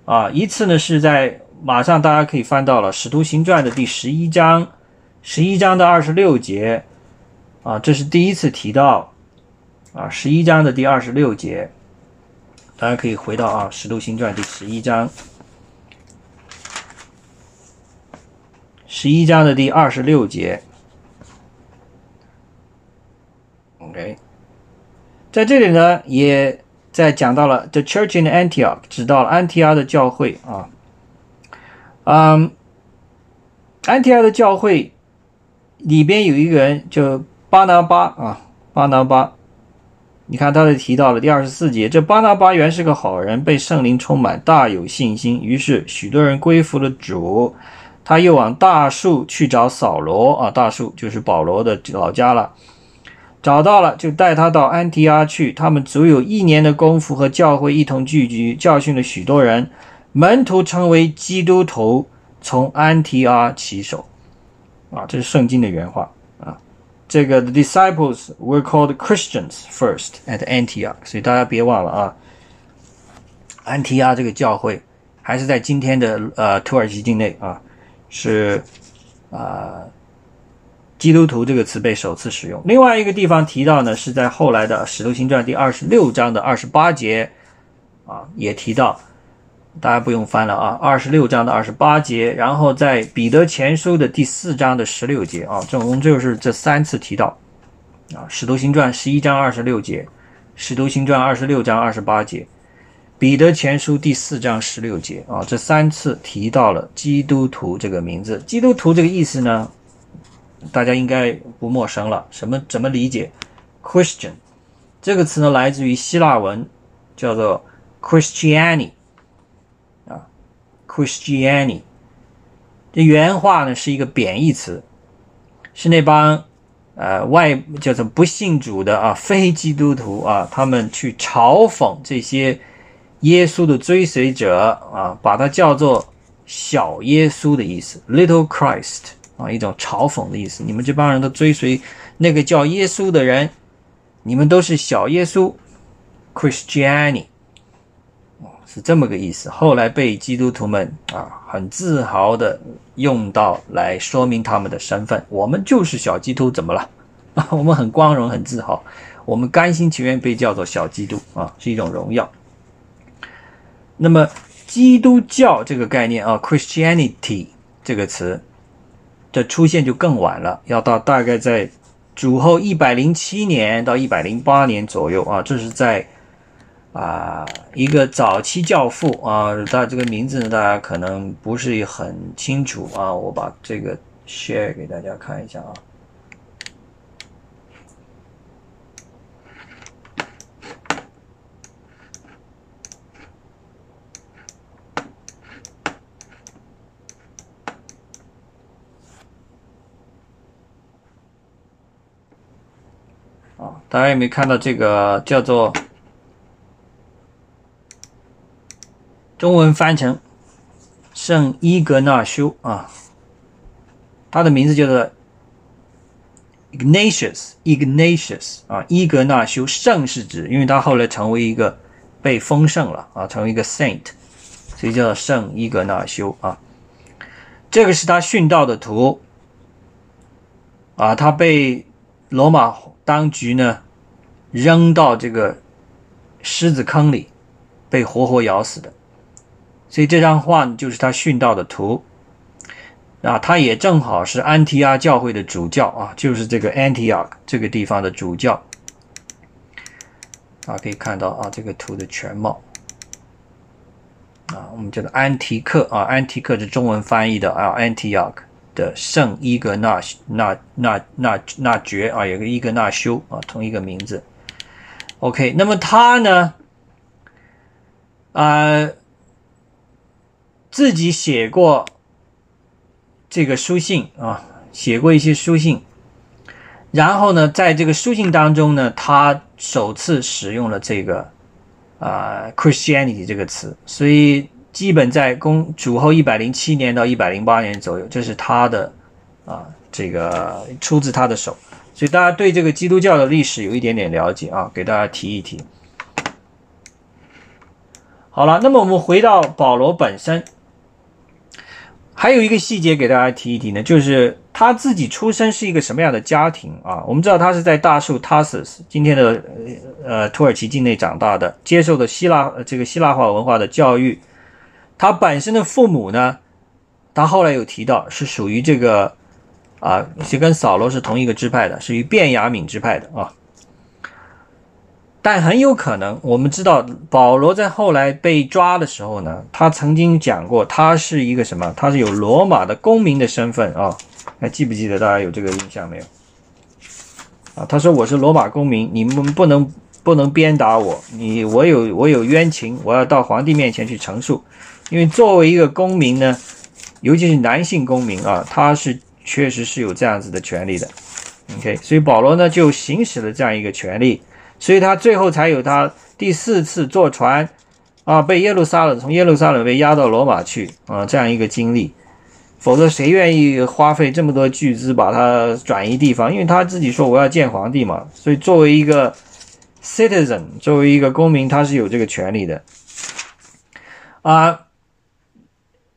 A: 啊。一次呢是在马上大家可以翻到了《使徒行传》的第十一章，十一章的二十六节啊，这是第一次提到啊，十一章的第二十六节，大家可以回到啊，《使徒行传》第十一章。十一章的第二十六节，OK，在这里呢，也在讲到了 The Church in Antioch，指到了安提阿的教会啊，嗯，安提阿的教会里边有一个人叫巴拿巴啊，巴拿巴，你看他的提到了第二十四节，这巴拿巴原是个好人，被圣灵充满，大有信心，于是许多人归服了主。他又往大树去找扫罗啊，大树就是保罗的老家了。找到了，就带他到安提阿去。他们足有一年的功夫，和教会一同聚集，教训了许多人。门徒成为基督徒，从安提阿起手。啊，这是圣经的原话啊。这个 the disciples were called Christians first at Antioch，所以大家别忘了啊。安提阿这个教会还是在今天的呃土耳其境内啊。是啊，基督徒这个词被首次使用。另外一个地方提到呢，是在后来的《使徒行传》第二十六章的二十八节啊，也提到，大家不用翻了啊，二十六章的二十八节，然后在《彼得前书》的第四章的十六节啊，总共就是这三次提到啊，《使徒行传》十一章二十六节，《使徒行传》二十六章二十八节。彼得前书第四章十六节啊，这三次提到了基督徒这个名字。基督徒这个意思呢，大家应该不陌生了。什么怎么理解？Christian 这个词呢，来自于希腊文，叫做 Christiani 啊，Christiani。这原话呢是一个贬义词，是那帮呃外叫做不信主的啊非基督徒啊，他们去嘲讽这些耶稣的追随者啊，把它叫做小耶稣的意思，Little Christ 啊，一种嘲讽的意思。你们这帮人都追随那个叫耶稣的人，你们都是小耶稣，Christiani。是这么个意思，后来被基督徒们啊很自豪的用到来说明他们的身份。我们就是小基督，怎么了？啊，我们很光荣，很自豪，我们甘心情愿被叫做小基督啊，是一种荣耀。那么基督教这个概念啊，Christianity 这个词的出现就更晚了，要到大概在主后一百零七年到一百零八年左右啊，这是在。啊，一个早期教父啊，他这个名字呢，大家可能不是很清楚啊。我把这个 share 给大家看一下啊。大家有没有看到这个叫做？中文翻成圣伊格纳修啊，他的名字叫做 Ignatius，Ignatius 啊，伊格纳修圣是指，因为他后来成为一个被封圣了啊，成为一个 Saint，所以叫圣伊格纳修啊。这个是他殉道的图啊，他被罗马当局呢扔到这个狮子坑里，被活活咬死的。所以这张画就是他殉道的图，啊，他也正好是安提阿教会的主教啊，就是这个 Antioch 这个地方的主教，啊，可以看到啊这个图的全貌，啊，我们叫做安提克啊，安提克是中文翻译的啊，Antioch。的圣伊格纳那那那那爵啊，有个伊格纳修啊，同一个名字。OK，那么他呢，啊。自己写过这个书信啊，写过一些书信，然后呢，在这个书信当中呢，他首次使用了这个啊 Christianity 这个词，所以基本在公主后一百零七年到一百零八年左右，这是他的啊这个出自他的手，所以大家对这个基督教的历史有一点点了解啊，给大家提一提。好了，那么我们回到保罗本身。还有一个细节给大家提一提呢，就是他自己出生是一个什么样的家庭啊？我们知道他是在大树 Tarsus，今天的呃土耳其境内长大的，接受的希腊这个希腊化文化的教育。他本身的父母呢，他后来有提到是属于这个啊，是跟扫罗是同一个支派的，属于便雅悯支派的啊。但很有可能，我们知道保罗在后来被抓的时候呢，他曾经讲过，他是一个什么？他是有罗马的公民的身份啊，还记不记得？大家有这个印象没有？啊，他说我是罗马公民，你们不能不能鞭打我，你我有我有冤情，我要到皇帝面前去陈述。因为作为一个公民呢，尤其是男性公民啊，他是确实是有这样子的权利的。OK，所以保罗呢就行使了这样一个权利。所以他最后才有他第四次坐船，啊，被耶路撒冷从耶路撒冷被押到罗马去啊，这样一个经历。否则谁愿意花费这么多巨资把他转移地方？因为他自己说我要见皇帝嘛。所以作为一个 citizen，作为一个公民，他是有这个权利的。啊，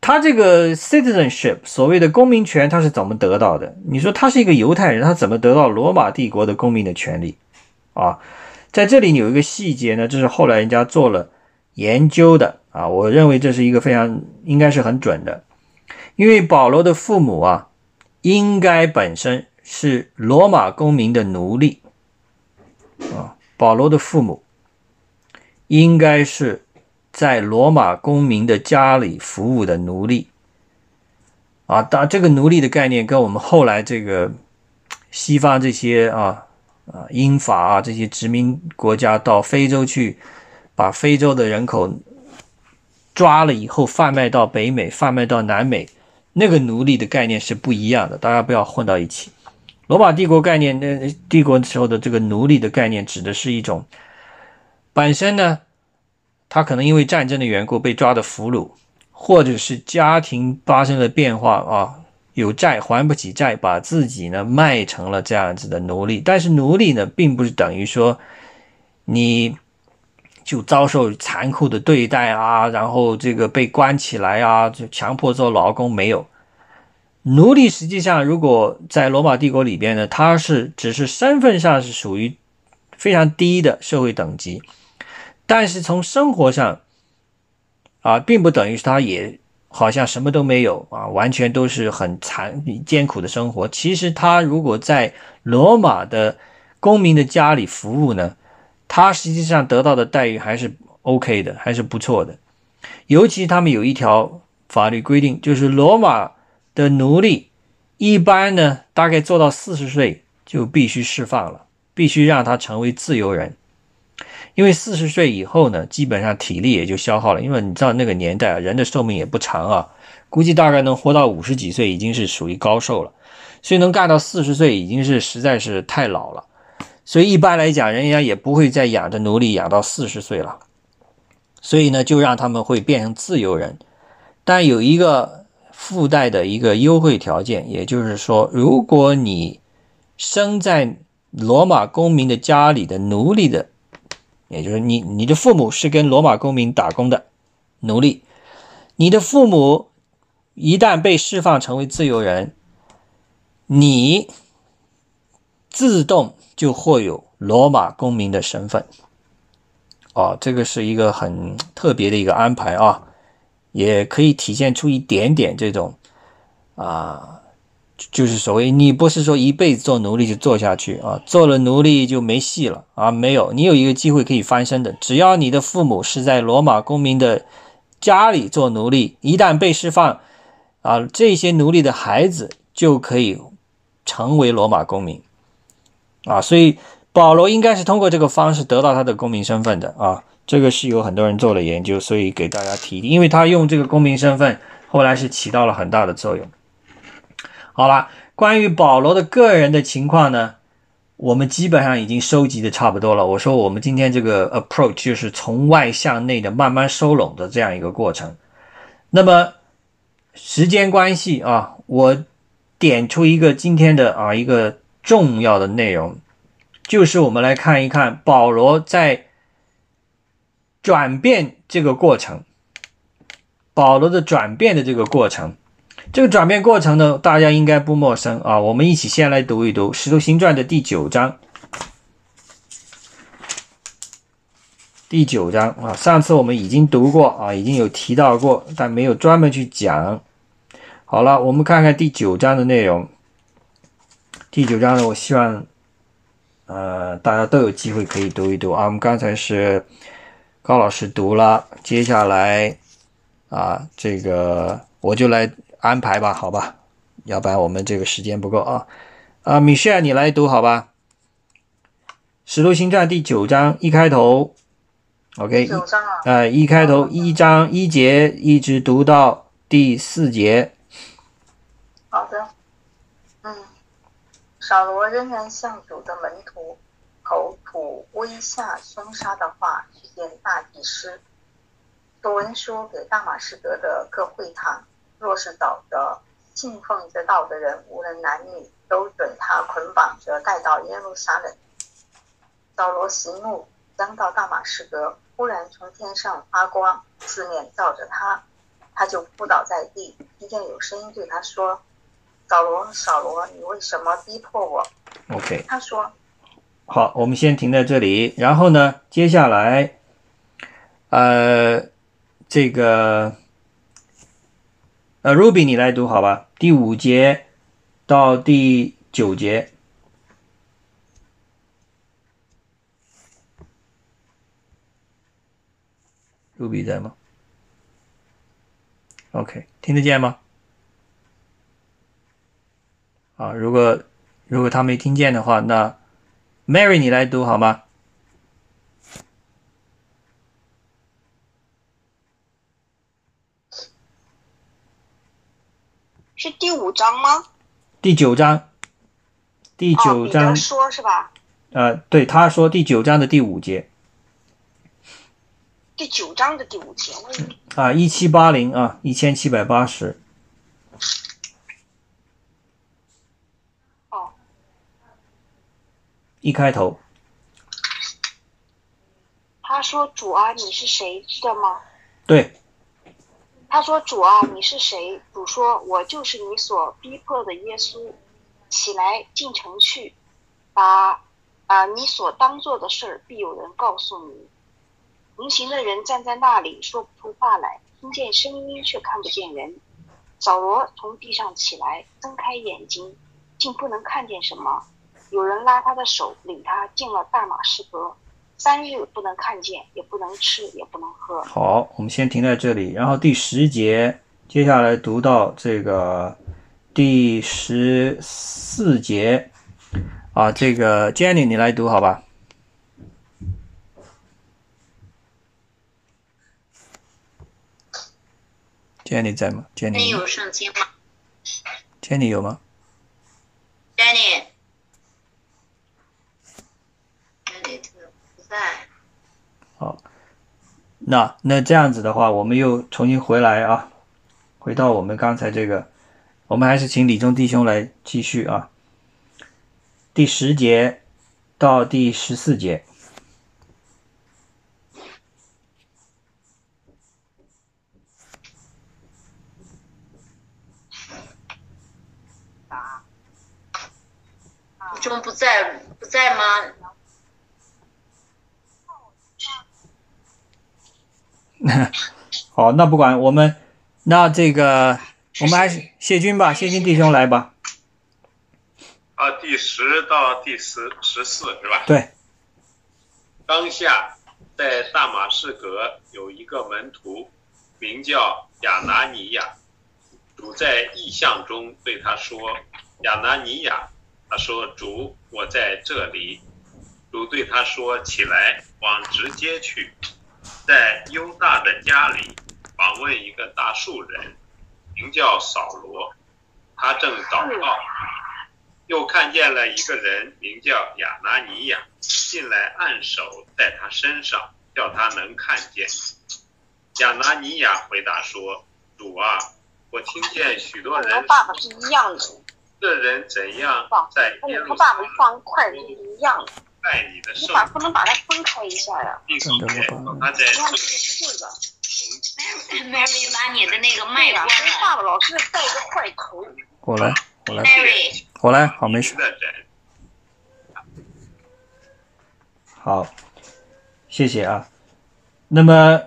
A: 他这个 citizenship 所谓的公民权，他是怎么得到的？你说他是一个犹太人，他怎么得到罗马帝国的公民的权利？啊？在这里有一个细节呢，这是后来人家做了研究的啊，我认为这是一个非常应该是很准的，因为保罗的父母啊，应该本身是罗马公民的奴隶啊，保罗的父母应该是在罗马公民的家里服务的奴隶啊，当这个奴隶的概念跟我们后来这个西方这些啊。啊，英法啊这些殖民国家到非洲去，把非洲的人口抓了以后贩卖到北美，贩卖到南美，那个奴隶的概念是不一样的，大家不要混到一起。罗马帝国概念，那帝国时候的这个奴隶的概念，指的是一种本身呢，他可能因为战争的缘故被抓的俘虏，或者是家庭发生了变化啊。有债还不起债，把自己呢卖成了这样子的奴隶。但是奴隶呢，并不是等于说你就遭受残酷的对待啊，然后这个被关起来啊，就强迫做劳工。没有奴隶，实际上如果在罗马帝国里边呢，他是只是身份上是属于非常低的社会等级，但是从生活上啊，并不等于他也。好像什么都没有啊，完全都是很残艰苦的生活。其实他如果在罗马的公民的家里服务呢，他实际上得到的待遇还是 OK 的，还是不错的。尤其他们有一条法律规定，就是罗马的奴隶一般呢，大概做到四十岁就必须释放了，必须让他成为自由人。因为四十岁以后呢，基本上体力也就消耗了。因为你知道那个年代啊，人的寿命也不长啊，估计大概能活到五十几岁已经是属于高寿了，所以能干到四十岁已经是实在是太老了。所以一般来讲，人家也不会再养着奴隶养到四十岁了。所以呢，就让他们会变成自由人，但有一个附带的一个优惠条件，也就是说，如果你生在罗马公民的家里的奴隶的。也就是你，你的父母是跟罗马公民打工的奴隶，你的父母一旦被释放成为自由人，你自动就获有罗马公民的身份。哦，这个是一个很特别的一个安排啊，也可以体现出一点点这种啊。就是所谓，你不是说一辈子做奴隶就做下去啊，做了奴隶就没戏了啊，没有，你有一个机会可以翻身的，只要你的父母是在罗马公民的家里做奴隶，一旦被释放，啊，这些奴隶的孩子就可以成为罗马公民，啊，所以保罗应该是通过这个方式得到他的公民身份的啊，这个是有很多人做了研究，所以给大家提，因为他用这个公民身份后来是起到了很大的作用。好了，关于保罗的个人的情况呢，我们基本上已经收集的差不多了。我说我们今天这个 approach 就是从外向内的慢慢收拢的这样一个过程。那么时间关系啊，我点出一个今天的啊一个重要的内容，就是我们来看一看保罗在转变这个过程，保罗的转变的这个过程。这个转变过程呢，大家应该不陌生啊。我们一起先来读一读《使徒行传》的第九章。第九章啊，上次我们已经读过啊，已经有提到过，但没有专门去讲。好了，我们看看第九章的内容。第九章呢，我希望呃大家都有机会可以读一读啊。我们刚才是高老师读了，接下来啊，这个我就来。安排吧，好吧，要不然我们这个时间不够啊。啊，米歇尔，你来读好吧，《使徒行传》第九章一开头，OK，
E: 九章啊，
A: 呃，一开头一章一节一直读到第四节。
E: 好的，嗯，扫罗仍然向主的门徒口吐威吓凶杀的话去见大祭司，读文书给大马士革的各会堂。若是找着信奉着道的人，无论男女，都准他捆绑着带到耶路撒冷。扫罗息怒，将到大马士革，忽然从天上发光，四面照着他，他就扑倒在地。听见有声音对他说：“扫罗，扫罗，你为什么逼迫我
A: ？”OK，
E: 他说：“
A: 好，我们先停在这里。然后呢，接下来，呃，这个。”呃，Ruby，你来读好吧，第五节到第九节。Ruby 在吗？OK，听得见吗？啊，如果如果他没听见的话，那 Mary，你来读好吗？
F: 是第五章吗？
A: 第九章，第
F: 哦，
A: 九章
F: 彼得，说是吧？
A: 呃，对，他说第九章的第五节
F: 第九章的第五节，我
A: 啊，一七八零啊，一千七百八十，
F: 哦，
A: 一开头，
F: 他说：“主啊，你是谁？知道吗？”
A: 对，
F: 他说：“主啊，你是谁？”主说：“我就是你所逼迫的耶稣。起来，进城去，把啊你所当做的事儿，必有人告诉你。”同行的人站在那里，说不出话来，听见声音却看不见人。扫罗从地上起来，睁开眼睛，竟不能看见什么。有人拉他的手，领他进了大马士革。三日不能看见，也不能吃，也不能喝。
A: 好，我们先停在这里，然后第十节，接下来读到这个第十四节，啊，这个 Jenny 你来读好吧？Jenny 在吗？Jenny
D: 有圣经吗
A: Jenny 有吗
D: ？Jenny 这个不在。
A: 那那这样子的话，我们又重新回来啊，回到我们刚才这个，我们还是请李忠弟兄来继续啊。第十节到第十四节，
D: 中不在不在吗？
A: 好，那不管我们，那这个我们还是谢军吧，谢军弟兄来吧。
C: 啊，第十到第十十四是吧？
A: 对，
C: 当下在大马士革有一个门徒，名叫亚拿尼亚。主在异象中对他说：“亚拿尼亚。”他说：“主，我在这里。”主对他说：“起来，往直接去，在犹大的家里访问一个大树人，名叫扫罗。他正祷告，又看见了一个人，名叫亚拿尼亚，进来按手在他身上，叫他能看见。亚拿尼亚回答说：“主啊，我听见许多人
F: 和爸爸是一样的，
C: 这人怎样，在
F: 我
C: 耶路
F: 和爸爸
C: 撒冷
F: 放一块儿是一样的，
C: 拜你的圣
F: 你把不能把它分开一下呀？
C: 并且他在
F: 你看这个是这个，
D: Mary 把你的那个麦关了。
F: 跟爸爸老是带个坏头。
A: 我来，我来
D: ，Mary，
A: 我来，好，没事。好，谢谢啊。那么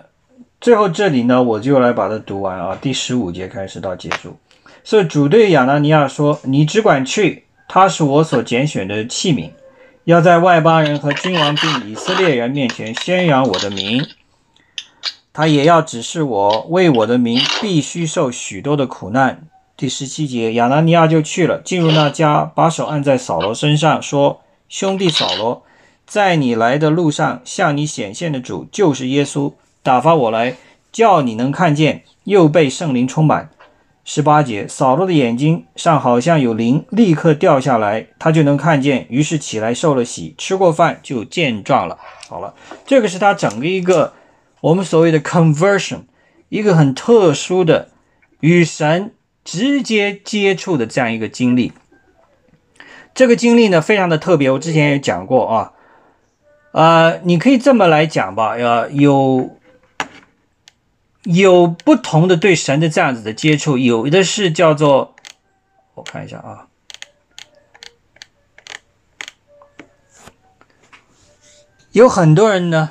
A: 最后这里呢，我就来把它读完啊，第十五节开始到结束。所以主对亚拿尼亚说：“你只管去，他是我所拣选的器皿，要在外邦人和君王并以色列人面前宣扬我的名。他也要指示我为我的名必须受许多的苦难。”第十七节，亚拿尼亚就去了，进入那家，把手按在扫罗身上，说：“兄弟扫罗。”在你来的路上向你显现的主就是耶稣，打发我来，叫你能看见，又被圣灵充满。十八节，扫罗的眼睛上好像有灵，立刻掉下来，他就能看见，于是起来受了洗，吃过饭就健壮了。好了，这个是他整个一个我们所谓的 conversion，一个很特殊的与神直接接触的这样一个经历。这个经历呢，非常的特别，我之前也讲过啊。呃，你可以这么来讲吧，呃，有有不同的对神的这样子的接触，有的是叫做，我看一下啊，有很多人呢，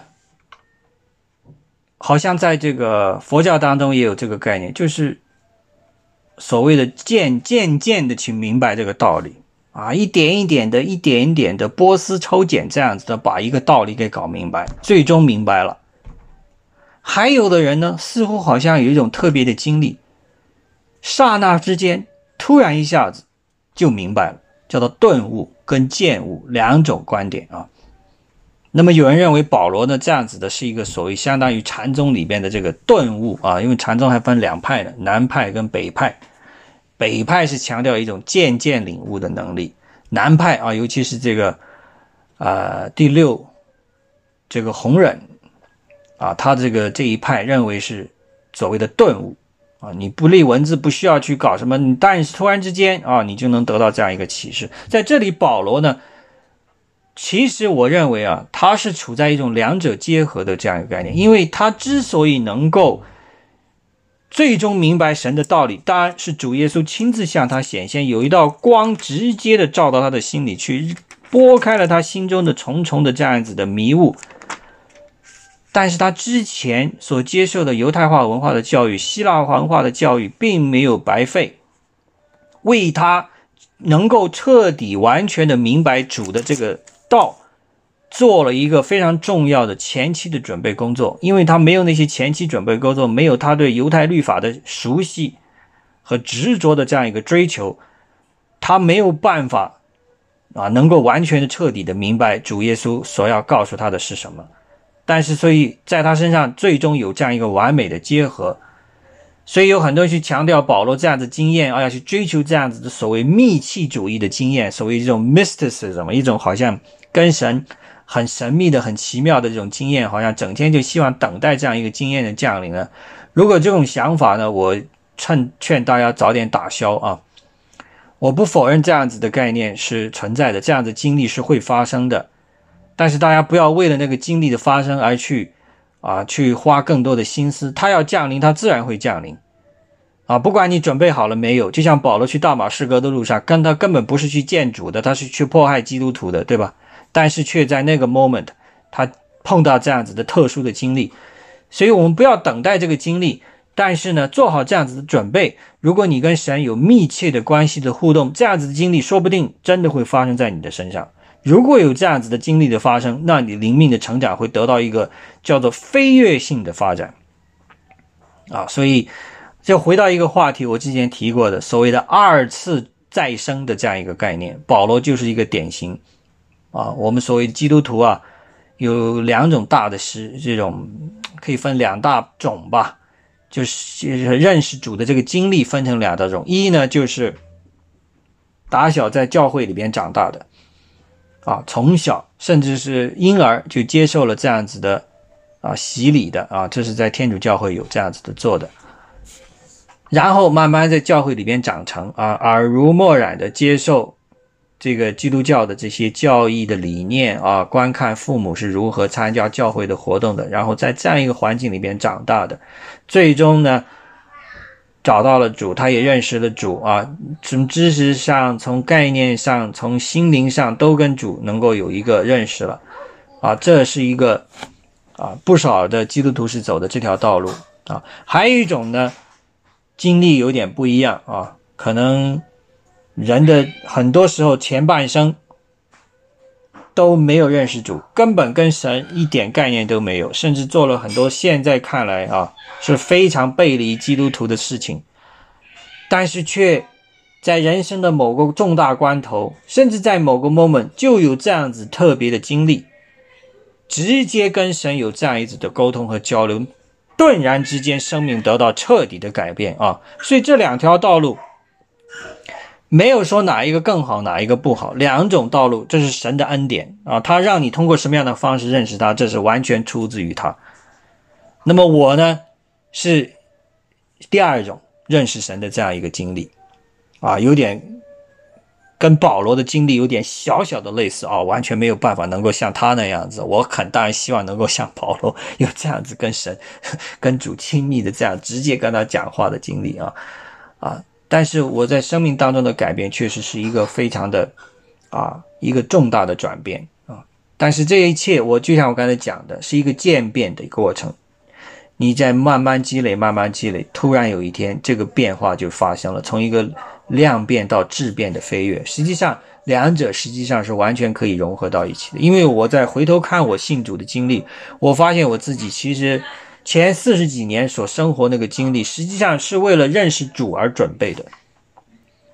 A: 好像在这个佛教当中也有这个概念，就是所谓的渐渐渐的去明白这个道理。啊，一点一点的，一点一点的波斯抽检这样子的，把一个道理给搞明白，最终明白了。还有的人呢，似乎好像有一种特别的经历，刹那之间，突然一下子就明白了，叫做顿悟跟见悟两种观点啊。那么有人认为保罗呢这样子的是一个所谓相当于禅宗里边的这个顿悟啊，因为禅宗还分两派的，南派跟北派。北派是强调一种渐渐领悟的能力，南派啊，尤其是这个啊第六这个弘忍啊，他这个这一派认为是所谓的顿悟啊，你不立文字，不需要去搞什么，但是突然之间啊，你就能得到这样一个启示。在这里，保罗呢。其实我认为啊，他是处在一种两者结合的这样一个概念，因为他之所以能够最终明白神的道理，当然是主耶稣亲自向他显现，有一道光直接的照到他的心里去，拨开了他心中的重重的这样子的迷雾。但是他之前所接受的犹太化文化的教育、希腊文化的教育，并没有白费，为他能够彻底完全的明白主的这个。道做了一个非常重要的前期的准备工作，因为他没有那些前期准备工作，没有他对犹太律法的熟悉和执着的这样一个追求，他没有办法啊，能够完全的、彻底的明白主耶稣所要告诉他的是什么。但是，所以在他身上最终有这样一个完美的结合。所以有很多人去强调保罗这样子经验，啊，要去追求这样子的所谓密契主义的经验，所谓这种 mysticism，一种好像跟神很神秘的、很奇妙的这种经验，好像整天就希望等待这样一个经验的降临呢。如果这种想法呢，我趁劝大家早点打消啊！我不否认这样子的概念是存在的，这样子经历是会发生的，但是大家不要为了那个经历的发生而去。啊，去花更多的心思，他要降临，他自然会降临。啊，不管你准备好了没有，就像保罗去大马士革的路上，跟他根本不是去见主的，他是去迫害基督徒的，对吧？但是却在那个 moment，他碰到这样子的特殊的经历，所以我们不要等待这个经历，但是呢，做好这样子的准备。如果你跟神有密切的关系的互动，这样子的经历说不定真的会发生在你的身上。如果有这样子的经历的发生，那你灵命的成长会得到一个叫做飞跃性的发展啊！所以，就回到一个话题，我之前提过的所谓的二次再生的这样一个概念，保罗就是一个典型啊。我们所谓基督徒啊，有两种大的是这种可以分两大种吧，就是认识主的这个经历分成两大种，一呢就是打小在教会里边长大的。啊，从小甚至是婴儿就接受了这样子的啊洗礼的啊，这是在天主教会有这样子的做的，然后慢慢在教会里边长成啊，耳濡目染的接受这个基督教的这些教义的理念啊，观看父母是如何参加教会的活动的，然后在这样一个环境里边长大的，最终呢。找到了主，他也认识了主啊，从知识上、从概念上、从心灵上都跟主能够有一个认识了，啊，这是一个啊，不少的基督徒是走的这条道路啊。还有一种呢，经历有点不一样啊，可能人的很多时候前半生都没有认识主，根本跟神一点概念都没有，甚至做了很多现在看来啊。是非常背离基督徒的事情，但是却在人生的某个重大关头，甚至在某个 moment 就有这样子特别的经历，直接跟神有这样一子的沟通和交流，顿然之间生命得到彻底的改变啊！所以这两条道路没有说哪一个更好，哪一个不好，两种道路这是神的恩典啊！他让你通过什么样的方式认识他，这是完全出自于他。那么我呢？是第二种认识神的这样一个经历，啊，有点跟保罗的经历有点小小的类似啊，完全没有办法能够像他那样子。我很当然希望能够像保罗有这样子跟神、跟主亲密的这样直接跟他讲话的经历啊啊！但是我在生命当中的改变确实是一个非常的啊一个重大的转变啊！但是这一切，我就像我刚才讲的，是一个渐变的过程。你在慢慢积累，慢慢积累，突然有一天，这个变化就发生了，从一个量变到质变的飞跃。实际上，两者实际上是完全可以融合到一起的。因为我在回头看我信主的经历，我发现我自己其实前四十几年所生活那个经历，实际上是为了认识主而准备的。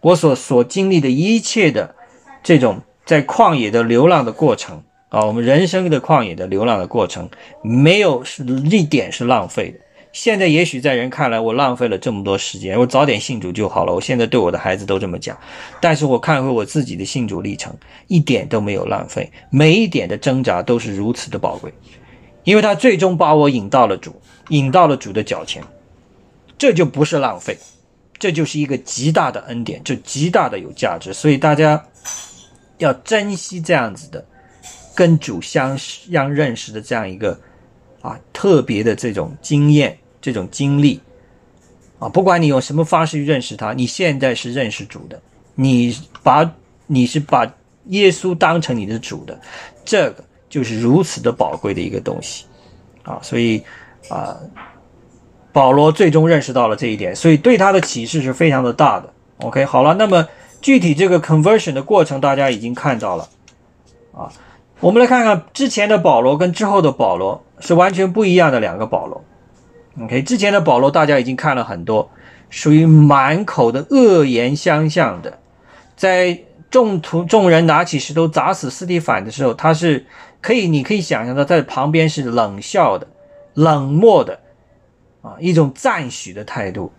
A: 我所所经历的一切的这种在旷野的流浪的过程啊，我们人生的旷野的流浪的过程，没有是一点是浪费的。现在也许在人看来，我浪费了这么多时间，我早点信主就好了。我现在对我的孩子都这么讲，但是我看回我自己的信主历程，一点都没有浪费，每一点的挣扎都是如此的宝贵，因为他最终把我引到了主，引到了主的脚前，这就不是浪费，这就是一个极大的恩典，就极大的有价值。所以大家要珍惜这样子的跟主相相认识的这样一个啊特别的这种经验。这种经历啊，不管你用什么方式去认识他，你现在是认识主的，你把你是把耶稣当成你的主的，这个就是如此的宝贵的一个东西啊！所以啊，保罗最终认识到了这一点，所以对他的启示是非常的大的。OK，好了，那么具体这个 conversion 的过程，大家已经看到了啊。我们来看看之前的保罗跟之后的保罗是完全不一样的两个保罗。OK，之前的保罗大家已经看了很多，属于满口的恶言相向的，在众徒众人拿起石头砸死斯蒂凡的时候，他是可以，你可以想象到在旁边是冷笑的、冷漠的，啊，一种赞许的态度。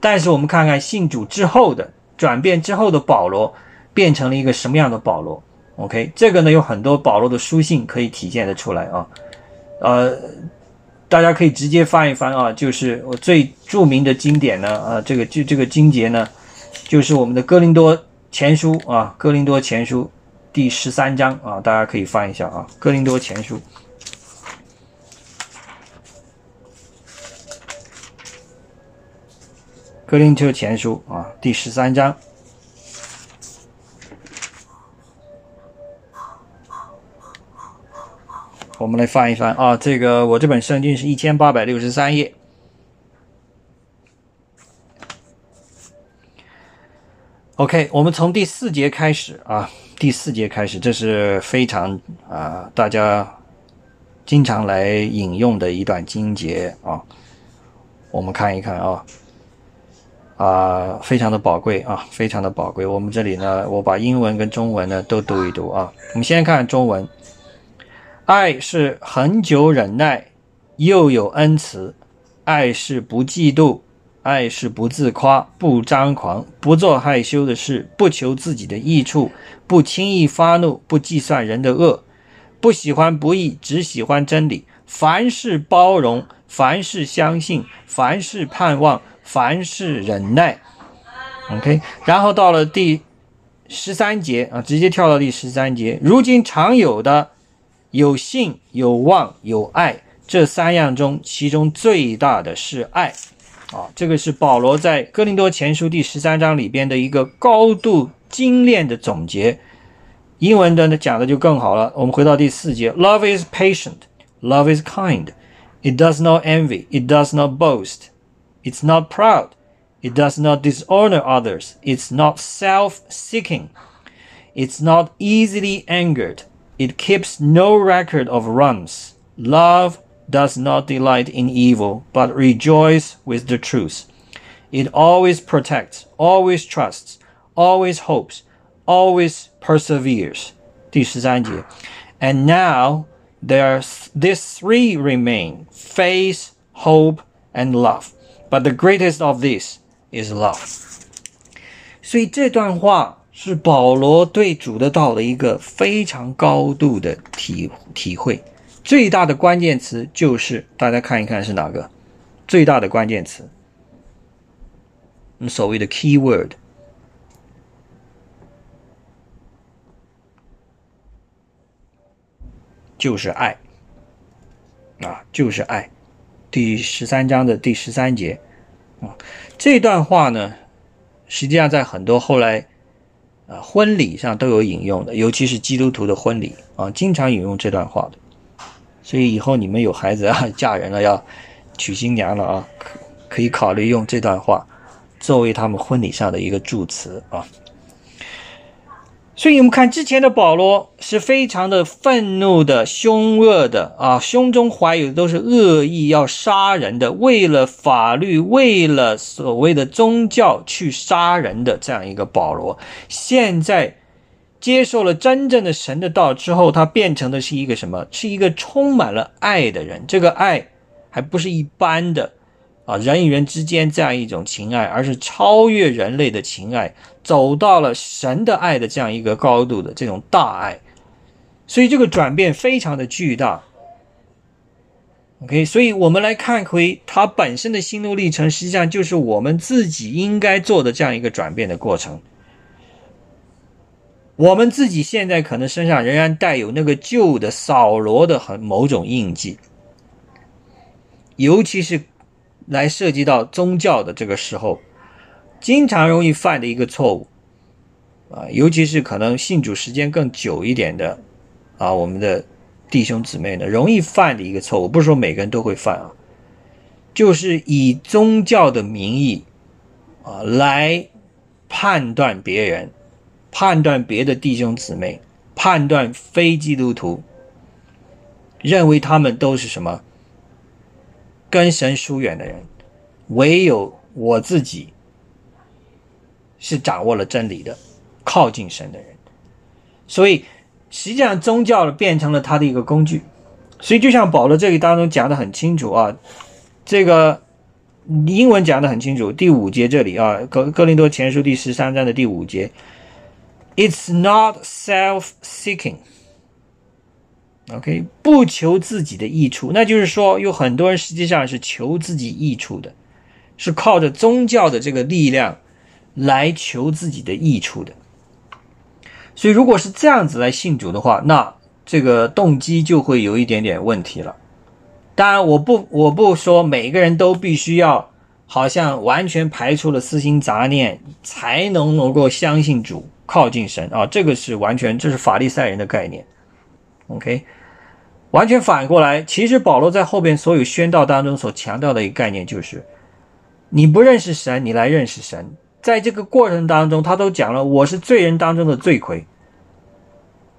A: 但是我们看看信主之后的转变之后的保罗，变成了一个什么样的保罗？OK，这个呢有很多保罗的书信可以体现的出来啊，呃。大家可以直接翻一翻啊，就是我最著名的经典呢，啊，这个就这个经节呢，就是我们的《哥林多前书》啊，《哥林多前书》第十三章啊，大家可以翻一下啊，《哥林多前书》，《哥林多前书》啊，第十三章。我们来翻一翻啊，这个我这本圣经是一千八百六十三页。OK，我们从第四节开始啊，第四节开始，这是非常啊大家经常来引用的一段经节啊，我们看一看啊，啊，非常的宝贵啊，非常的宝贵。我们这里呢，我把英文跟中文呢都读一读啊，我们先看中文。爱是恒久忍耐，又有恩慈；爱是不嫉妒，爱是不自夸，不张狂，不做害羞的事，不求自己的益处，不轻易发怒，不计算人的恶，不喜欢不义，只喜欢真理。凡事包容，凡事相信，凡事盼望，凡事忍耐。OK，然后到了第十三节啊，直接跳到第十三节。如今常有的。有信、有望、有爱，这三样中，其中最大的是爱。啊，这个是保罗在哥林多前书第十三章里边的一个高度精炼的总结。英文的呢讲的就更好了。我们回到第四节：Love is patient, love is kind, it does not envy, it does not boast, it's not proud, it does not dishonor others, it's not self-seeking, it's not easily angered. It keeps no record of wrongs. Love does not delight in evil, but rejoices with the truth. It always protects, always trusts, always hopes, always perseveres. 第十三节. And now there these three remain faith, hope, and love. But the greatest of these is love. 所以这段话是保罗对主的道的一个非常高度的体体会， 最大的关键词就是大家看一看是哪个？最大的关键词，所谓的 key word 就是爱啊，就是爱。第十三章的第十三节啊，这段话呢，实际上在很多后来。啊，婚礼上都有引用的，尤其是基督徒的婚礼啊，经常引用这段话的。所以以后你们有孩子啊，嫁人了要娶新娘了啊，可以考虑用这段话作为他们婚礼上的一个祝词啊。所以，我们看之前的保罗是非常的愤怒的、凶恶的啊，胸中怀有的都是恶意，要杀人的，为了法律、为了所谓的宗教去杀人的这样一个保罗。现在接受了真正的神的道之后，他变成的是一个什么？是一个充满了爱的人。这个爱还不是一般的啊，人与人之间这样一种情爱，而是超越人类的情爱，走到了神的爱的这样一个高度的这种大爱。所以这个转变非常的巨大。OK，所以我们来看回他本身的心路历程，实际上就是我们自己应该做的这样一个转变的过程。我们自己现在可能身上仍然带有那个旧的扫罗的很某种印记，尤其是来涉及到宗教的这个时候，经常容易犯的一个错误啊，尤其是可能信主时间更久一点的啊，我们的弟兄姊妹呢，容易犯的一个错误，不是说每个人都会犯啊，就是以宗教的名义啊来判断别人。判断别的弟兄姊妹，判断非基督徒，认为他们都是什么？跟神疏远的人，唯有我自己是掌握了真理的，靠近神的人。所以，实际上宗教变成了他的一个工具。所以，就像保罗这里当中讲的很清楚啊，这个英文讲的很清楚，第五节这里啊，《哥格林多前书》第十三章的第五节。It's not self-seeking. OK，不求自己的益处，那就是说，有很多人实际上是求自己益处的，是靠着宗教的这个力量来求自己的益处的。所以，如果是这样子来信主的话，那这个动机就会有一点点问题了。当然，我不我不说每个人都必须要好像完全排除了私心杂念，才能能够相信主。靠近神啊，这个是完全，这是法利赛人的概念。OK，完全反过来，其实保罗在后边所有宣道当中所强调的一个概念就是：你不认识神，你来认识神。在这个过程当中，他都讲了，我是罪人当中的罪魁，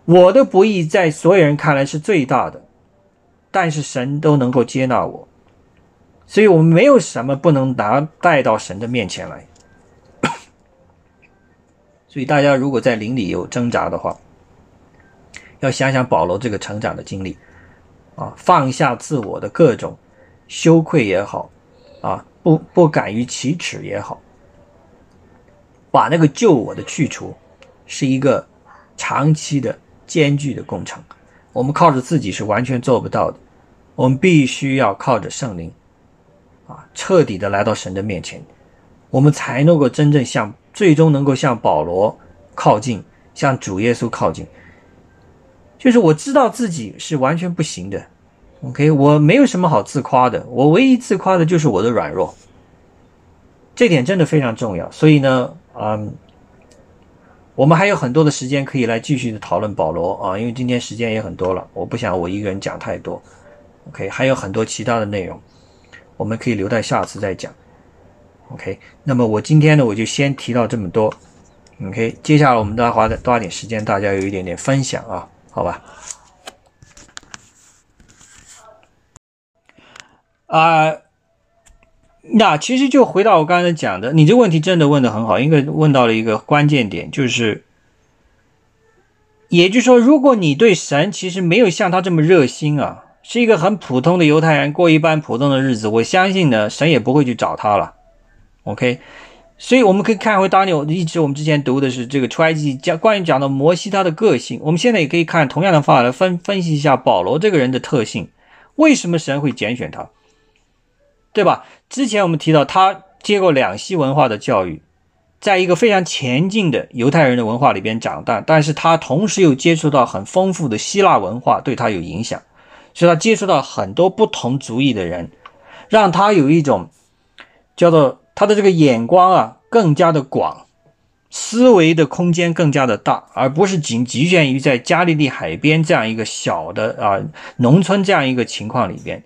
A: 我的不义在所有人看来是最大的，但是神都能够接纳我，所以我们没有什么不能拿带到神的面前来。所以大家如果在灵里有挣扎的话，要想想保罗这个成长的经历，啊，放下自我的各种羞愧也好，啊，不不敢于启齿也好，把那个救我的去除，是一个长期的艰巨的工程。我们靠着自己是完全做不到的，我们必须要靠着圣灵，啊，彻底的来到神的面前，我们才能够真正向。最终能够向保罗靠近，向主耶稣靠近，就是我知道自己是完全不行的。OK，我没有什么好自夸的，我唯一自夸的就是我的软弱。这点真的非常重要。所以呢，嗯，我们还有很多的时间可以来继续的讨论保罗啊，因为今天时间也很多了，我不想我一个人讲太多。OK，还有很多其他的内容，我们可以留待下次再讲。OK，那么我今天呢，我就先提到这么多。OK，接下来我们再花多花点时间，大家有一点点分享啊，好吧？啊，那其实就回到我刚才讲的，你这个问题真的问的很好，应该问到了一个关键点，就是，也就是说，如果你对神其实没有像他这么热心啊，是一个很普通的犹太人，过一般普通的日子，我相信呢，神也不会去找他了。OK，所以我们可以看回当年一直我们之前读的是这个出埃及讲关于讲到摩西他的个性，我们现在也可以看同样的方法来分分析一下保罗这个人的特性，为什么神会拣选他，对吧？之前我们提到他接过两西文化的教育，在一个非常前进的犹太人的文化里边长大，但是他同时又接触到很丰富的希腊文化，对他有影响，所以他接触到很多不同族裔的人，让他有一种叫做。他的这个眼光啊，更加的广，思维的空间更加的大，而不是仅局限于在加利利海边这样一个小的啊农村这样一个情况里边。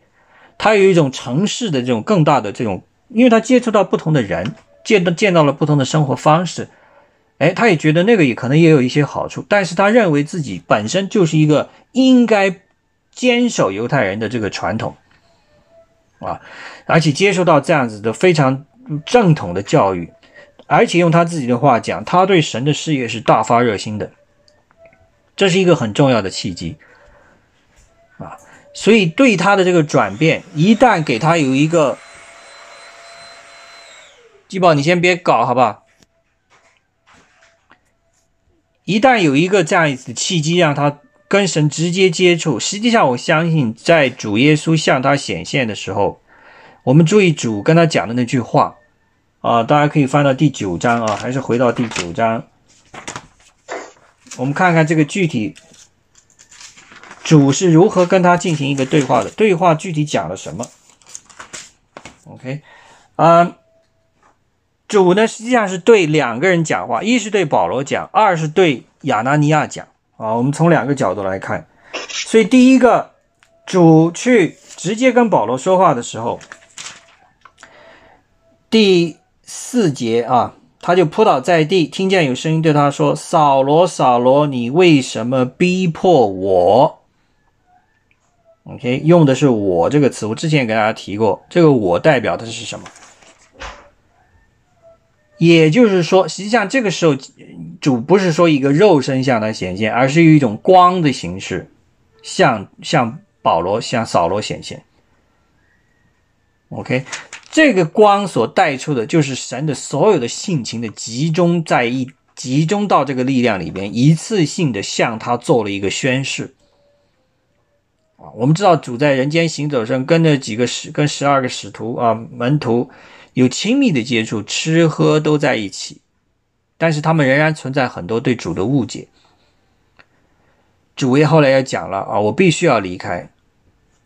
A: 他有一种城市的这种更大的这种，因为他接触到不同的人，见到见到了不同的生活方式，哎，他也觉得那个也可能也有一些好处，但是他认为自己本身就是一个应该坚守犹太人的这个传统啊，而且接受到这样子的非常。正统的教育，而且用他自己的话讲，他对神的事业是大发热心的。这是一个很重要的契机啊。所以对他的这个转变，一旦给他有一个，基宝，你先别搞，好不好？一旦有一个这样子的契机，让他跟神直接接触，实际上我相信，在主耶稣向他显现的时候，我们注意主跟他讲的那句话啊，大家可以翻到第九章啊，还是回到第九章，我们看看这个具体主是如何跟他进行一个对话的，对话具体讲了什么？OK，啊。主呢，实际上是对两个人讲话，一是对保罗讲，二是对亚拿尼亚讲啊。我们从两个角度来看，所以第一个，主去直接跟保罗说话的时候，第四节啊，他就扑倒在地，听见有声音对他说：“扫罗，扫罗，你为什么逼迫我？”OK，用的是“我”这个词，我之前给大家提过，这个“我”代表的是什么？也就是说，实际上这个时候主不是说一个肉身向他显现，而是以一种光的形式向向保罗、向扫罗显现。OK，这个光所带出的就是神的所有的性情的集中在一集中到这个力量里边，一次性的向他做了一个宣誓。啊，我们知道主在人间行走上跟着几个使跟十二个使徒啊门徒。有亲密的接触，吃喝都在一起，但是他们仍然存在很多对主的误解。主也后来也讲了啊，我必须要离开，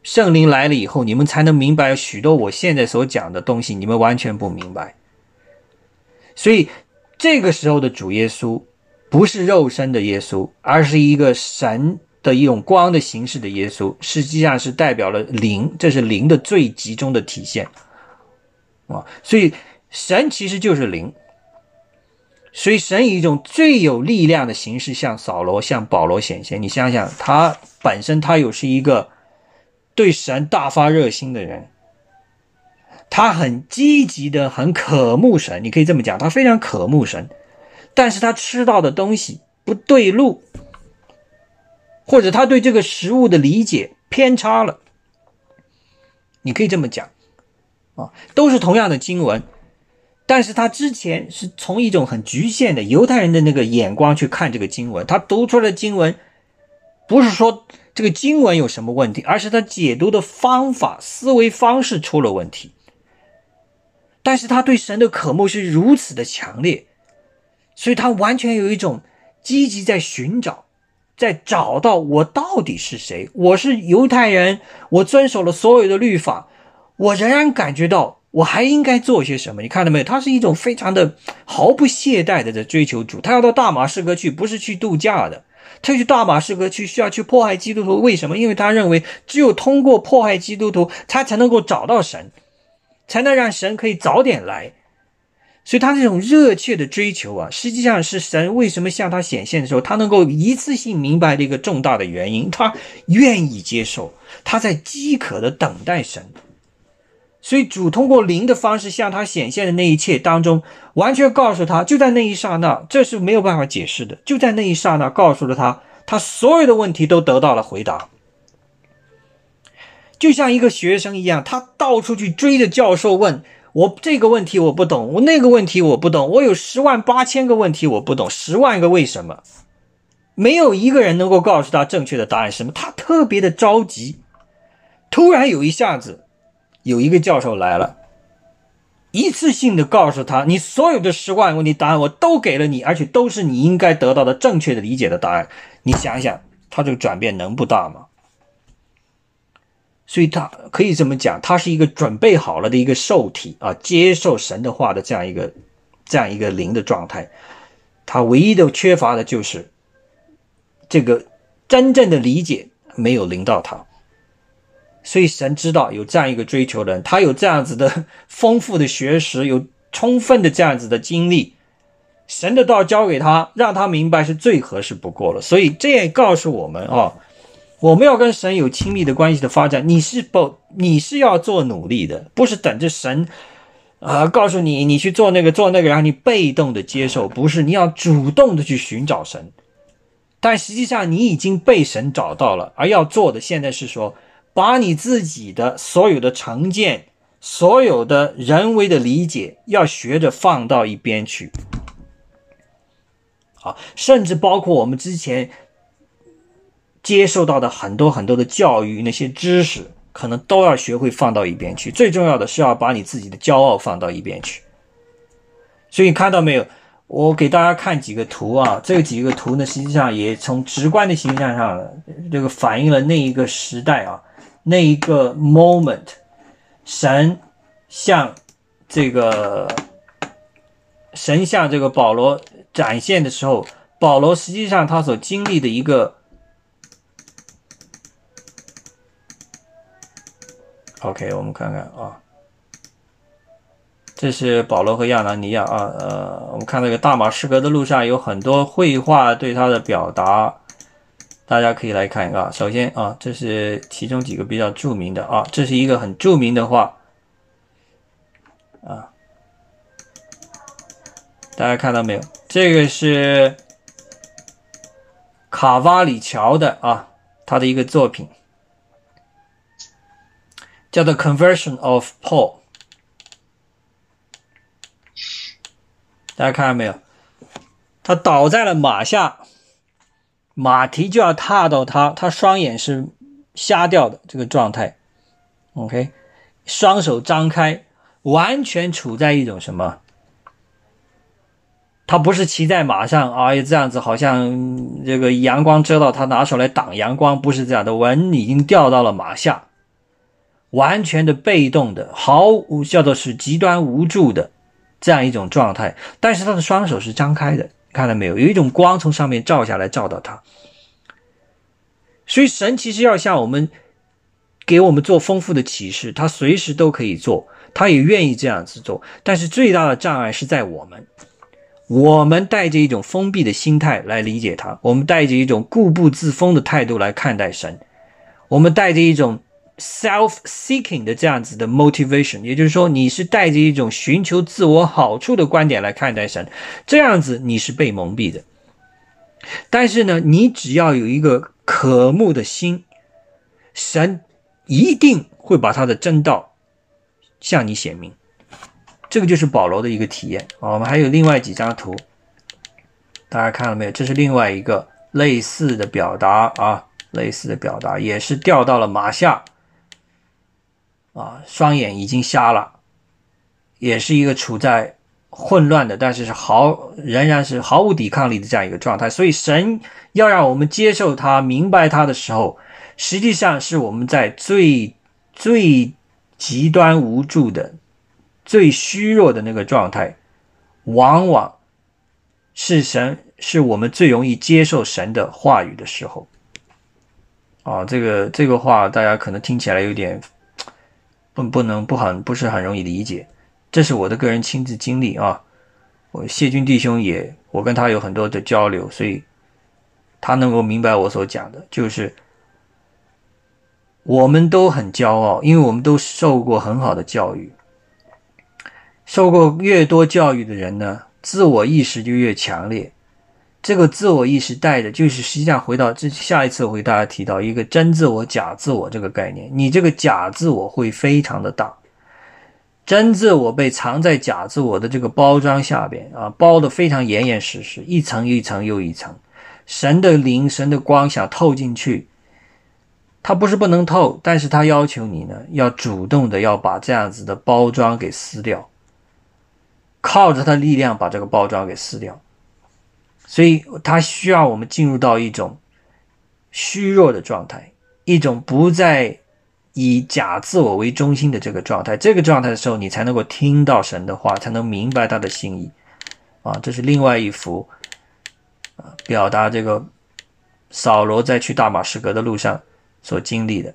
A: 圣灵来了以后，你们才能明白许多我现在所讲的东西，你们完全不明白。所以这个时候的主耶稣不是肉身的耶稣，而是一个神的一种光的形式的耶稣，实际上是代表了灵，这是灵的最集中的体现。啊，所以神其实就是灵，所以神以一种最有力量的形式向扫罗、向保罗显现。你想想，他本身他又是一个对神大发热心的人，他很积极的、很渴慕神。你可以这么讲，他非常渴慕神，但是他吃到的东西不对路，或者他对这个食物的理解偏差了。你可以这么讲。啊，都是同样的经文，但是他之前是从一种很局限的犹太人的那个眼光去看这个经文，他读出来的经文，不是说这个经文有什么问题，而是他解读的方法、思维方式出了问题。但是他对神的渴慕是如此的强烈，所以他完全有一种积极在寻找，在找到我到底是谁？我是犹太人，我遵守了所有的律法。我仍然感觉到我还应该做些什么，你看到没有？他是一种非常的毫不懈怠的在追求主。他要到大马士革去，不是去度假的，他去大马士革去需要去迫害基督徒。为什么？因为他认为只有通过迫害基督徒，他才能够找到神，才能让神可以早点来。所以他这种热切的追求啊，实际上是神为什么向他显现的时候，他能够一次性明白的一个重大的原因。他愿意接受，他在饥渴的等待神。所以主通过灵的方式向他显现的那一切当中，完全告诉他，就在那一刹那，这是没有办法解释的。就在那一刹那，告诉了他，他所有的问题都得到了回答。就像一个学生一样，他到处去追着教授问：“我这个问题我不懂，我那个问题我不懂，我有十万八千个问题我不懂，十万个为什么？”没有一个人能够告诉他正确的答案是什么。他特别的着急，突然有一下子。有一个教授来了，一次性的告诉他，你所有的十万问题答案我都给了你，而且都是你应该得到的正确的理解的答案。你想想，他这个转变能不大吗？所以他可以这么讲，他是一个准备好了的一个受体啊，接受神的话的这样一个这样一个灵的状态。他唯一的缺乏的就是这个真正的理解没有临到他。所以神知道有这样一个追求人，他有这样子的 丰富的学识，有充分的这样子的经历，神的道教给他，让他明白是最合适不过了。所以这也告诉我们啊，我们要跟神有亲密的关系的发展，你是不你是要做努力的，不是等着神啊告诉你你去做那个做那个，然后你被动的接受，不是你要主动的去寻找神。但实际上你已经被神找到了，而要做的现在是说，把你自己的所有的成见、所有的人为的理解，要学着放到一边去。好，甚至包括我们之前接受到的很多很多的教育，那些知识，可能都要学会放到一边去。最重要的是要把你自己的骄傲放到一边去。所以看到没有？我给大家看几个图啊，这几个图呢，实际上也从直观的形象上，这个反映了那一个时代啊，那一个 moment，神向这个神向这个保罗展现的时候，保罗实际上他所经历的一个，OK，我们看看啊。这是保罗和亚拿尼亚啊，呃，我们看那个大马士革的路上有很多绘画对他的表达，大家可以来看一个。首先啊，这是其中几个比较著名的啊，这是一个很著名的画啊，大家看到没有？这个是卡瓦里乔的啊，他的一个作品叫做《Conversion of Paul》。大家看到没有？他倒在了马下，马蹄就要踏到他，他双眼是瞎掉的这个状态。OK，双手张开，完全处在一种什么？他不是骑在马上啊，这样子好像这个阳光遮到他，拿手来挡阳光，不是这样的。文已经掉到了马下，完全的被动的，毫无叫做是极端无助的。这样一种状态，但是他的双手是张开的，看到没有？有一种光从上面照下来，照到他。所以神其实要向我们给我们做丰富的启示，他随时都可以做，他也愿意这样子做。但是最大的障碍是在我们，我们带着一种封闭的心态来理解他，我们带着一种固步自封的态度来看待神，我们带着一种。Self-seeking 的这样子的 motivation，也就是说，你是带着一种寻求自我好处的观点来看待神，这样子你是被蒙蔽的。但是呢，你只要有一个渴慕的心，神一定会把他的真道向你显明。这个就是保罗的一个体验。我们还有另外几张图，大家看到没有？这是另外一个类似的表达啊，类似的表达也是掉到了马下。啊，双眼已经瞎了，也是一个处在混乱的，但是是毫仍然是毫无抵抗力的这样一个状态。所以神要让我们接受他、明白他的时候，实际上是我们在最最极端无助的、最虚弱的那个状态，往往是神是我们最容易接受神的话语的时候。啊，这个这个话大家可能听起来有点。不能不很不是很容易理解，这是我的个人亲自经历啊。我谢军弟兄也，我跟他有很多的交流，所以他能够明白我所讲的，就是我们都很骄傲，因为我们都受过很好的教育，受过越多教育的人呢，自我意识就越强烈。这个自我意识带的，就是实际上回到这下一次我会大家提到一个真自我、假自我这个概念。你这个假自我会非常的大，真自我被藏在假自我的这个包装下边啊，包的非常严严实实，一层一层又一层。神的灵、神的光想透进去，它不是不能透，但是它要求你呢，要主动的要把这样子的包装给撕掉，靠着它力量把这个包装给撕掉。所以，他需要我们进入到一种虚弱的状态，一种不再以假自我为中心的这个状态。这个状态的时候，你才能够听到神的话，才能明白他的心意。啊，这是另外一幅啊，表达这个扫罗在去大马士革的路上所经历的。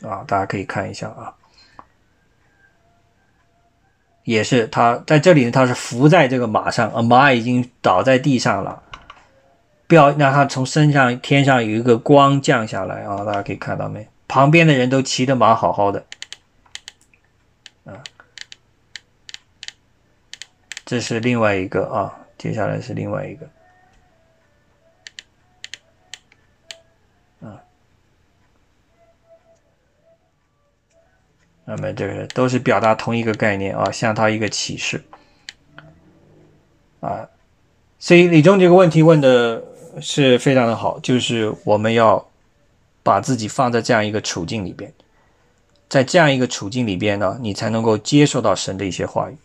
A: 啊，大家可以看一下啊。也是他在这里呢，他是伏在这个马上，啊，马已经倒在地上了，不要让他从身上天上有一个光降下来啊！大家可以看到没？旁边的人都骑着马好好的，啊，这是另外一个啊，接下来是另外一个，那么这个都是表达同一个概念啊，向他一个启示啊。所以李忠这个问题问的是非常的好，就是我们要把自己放在这样一个处境里边，在这样一个处境里边呢，你才能够接受到神的一些话语。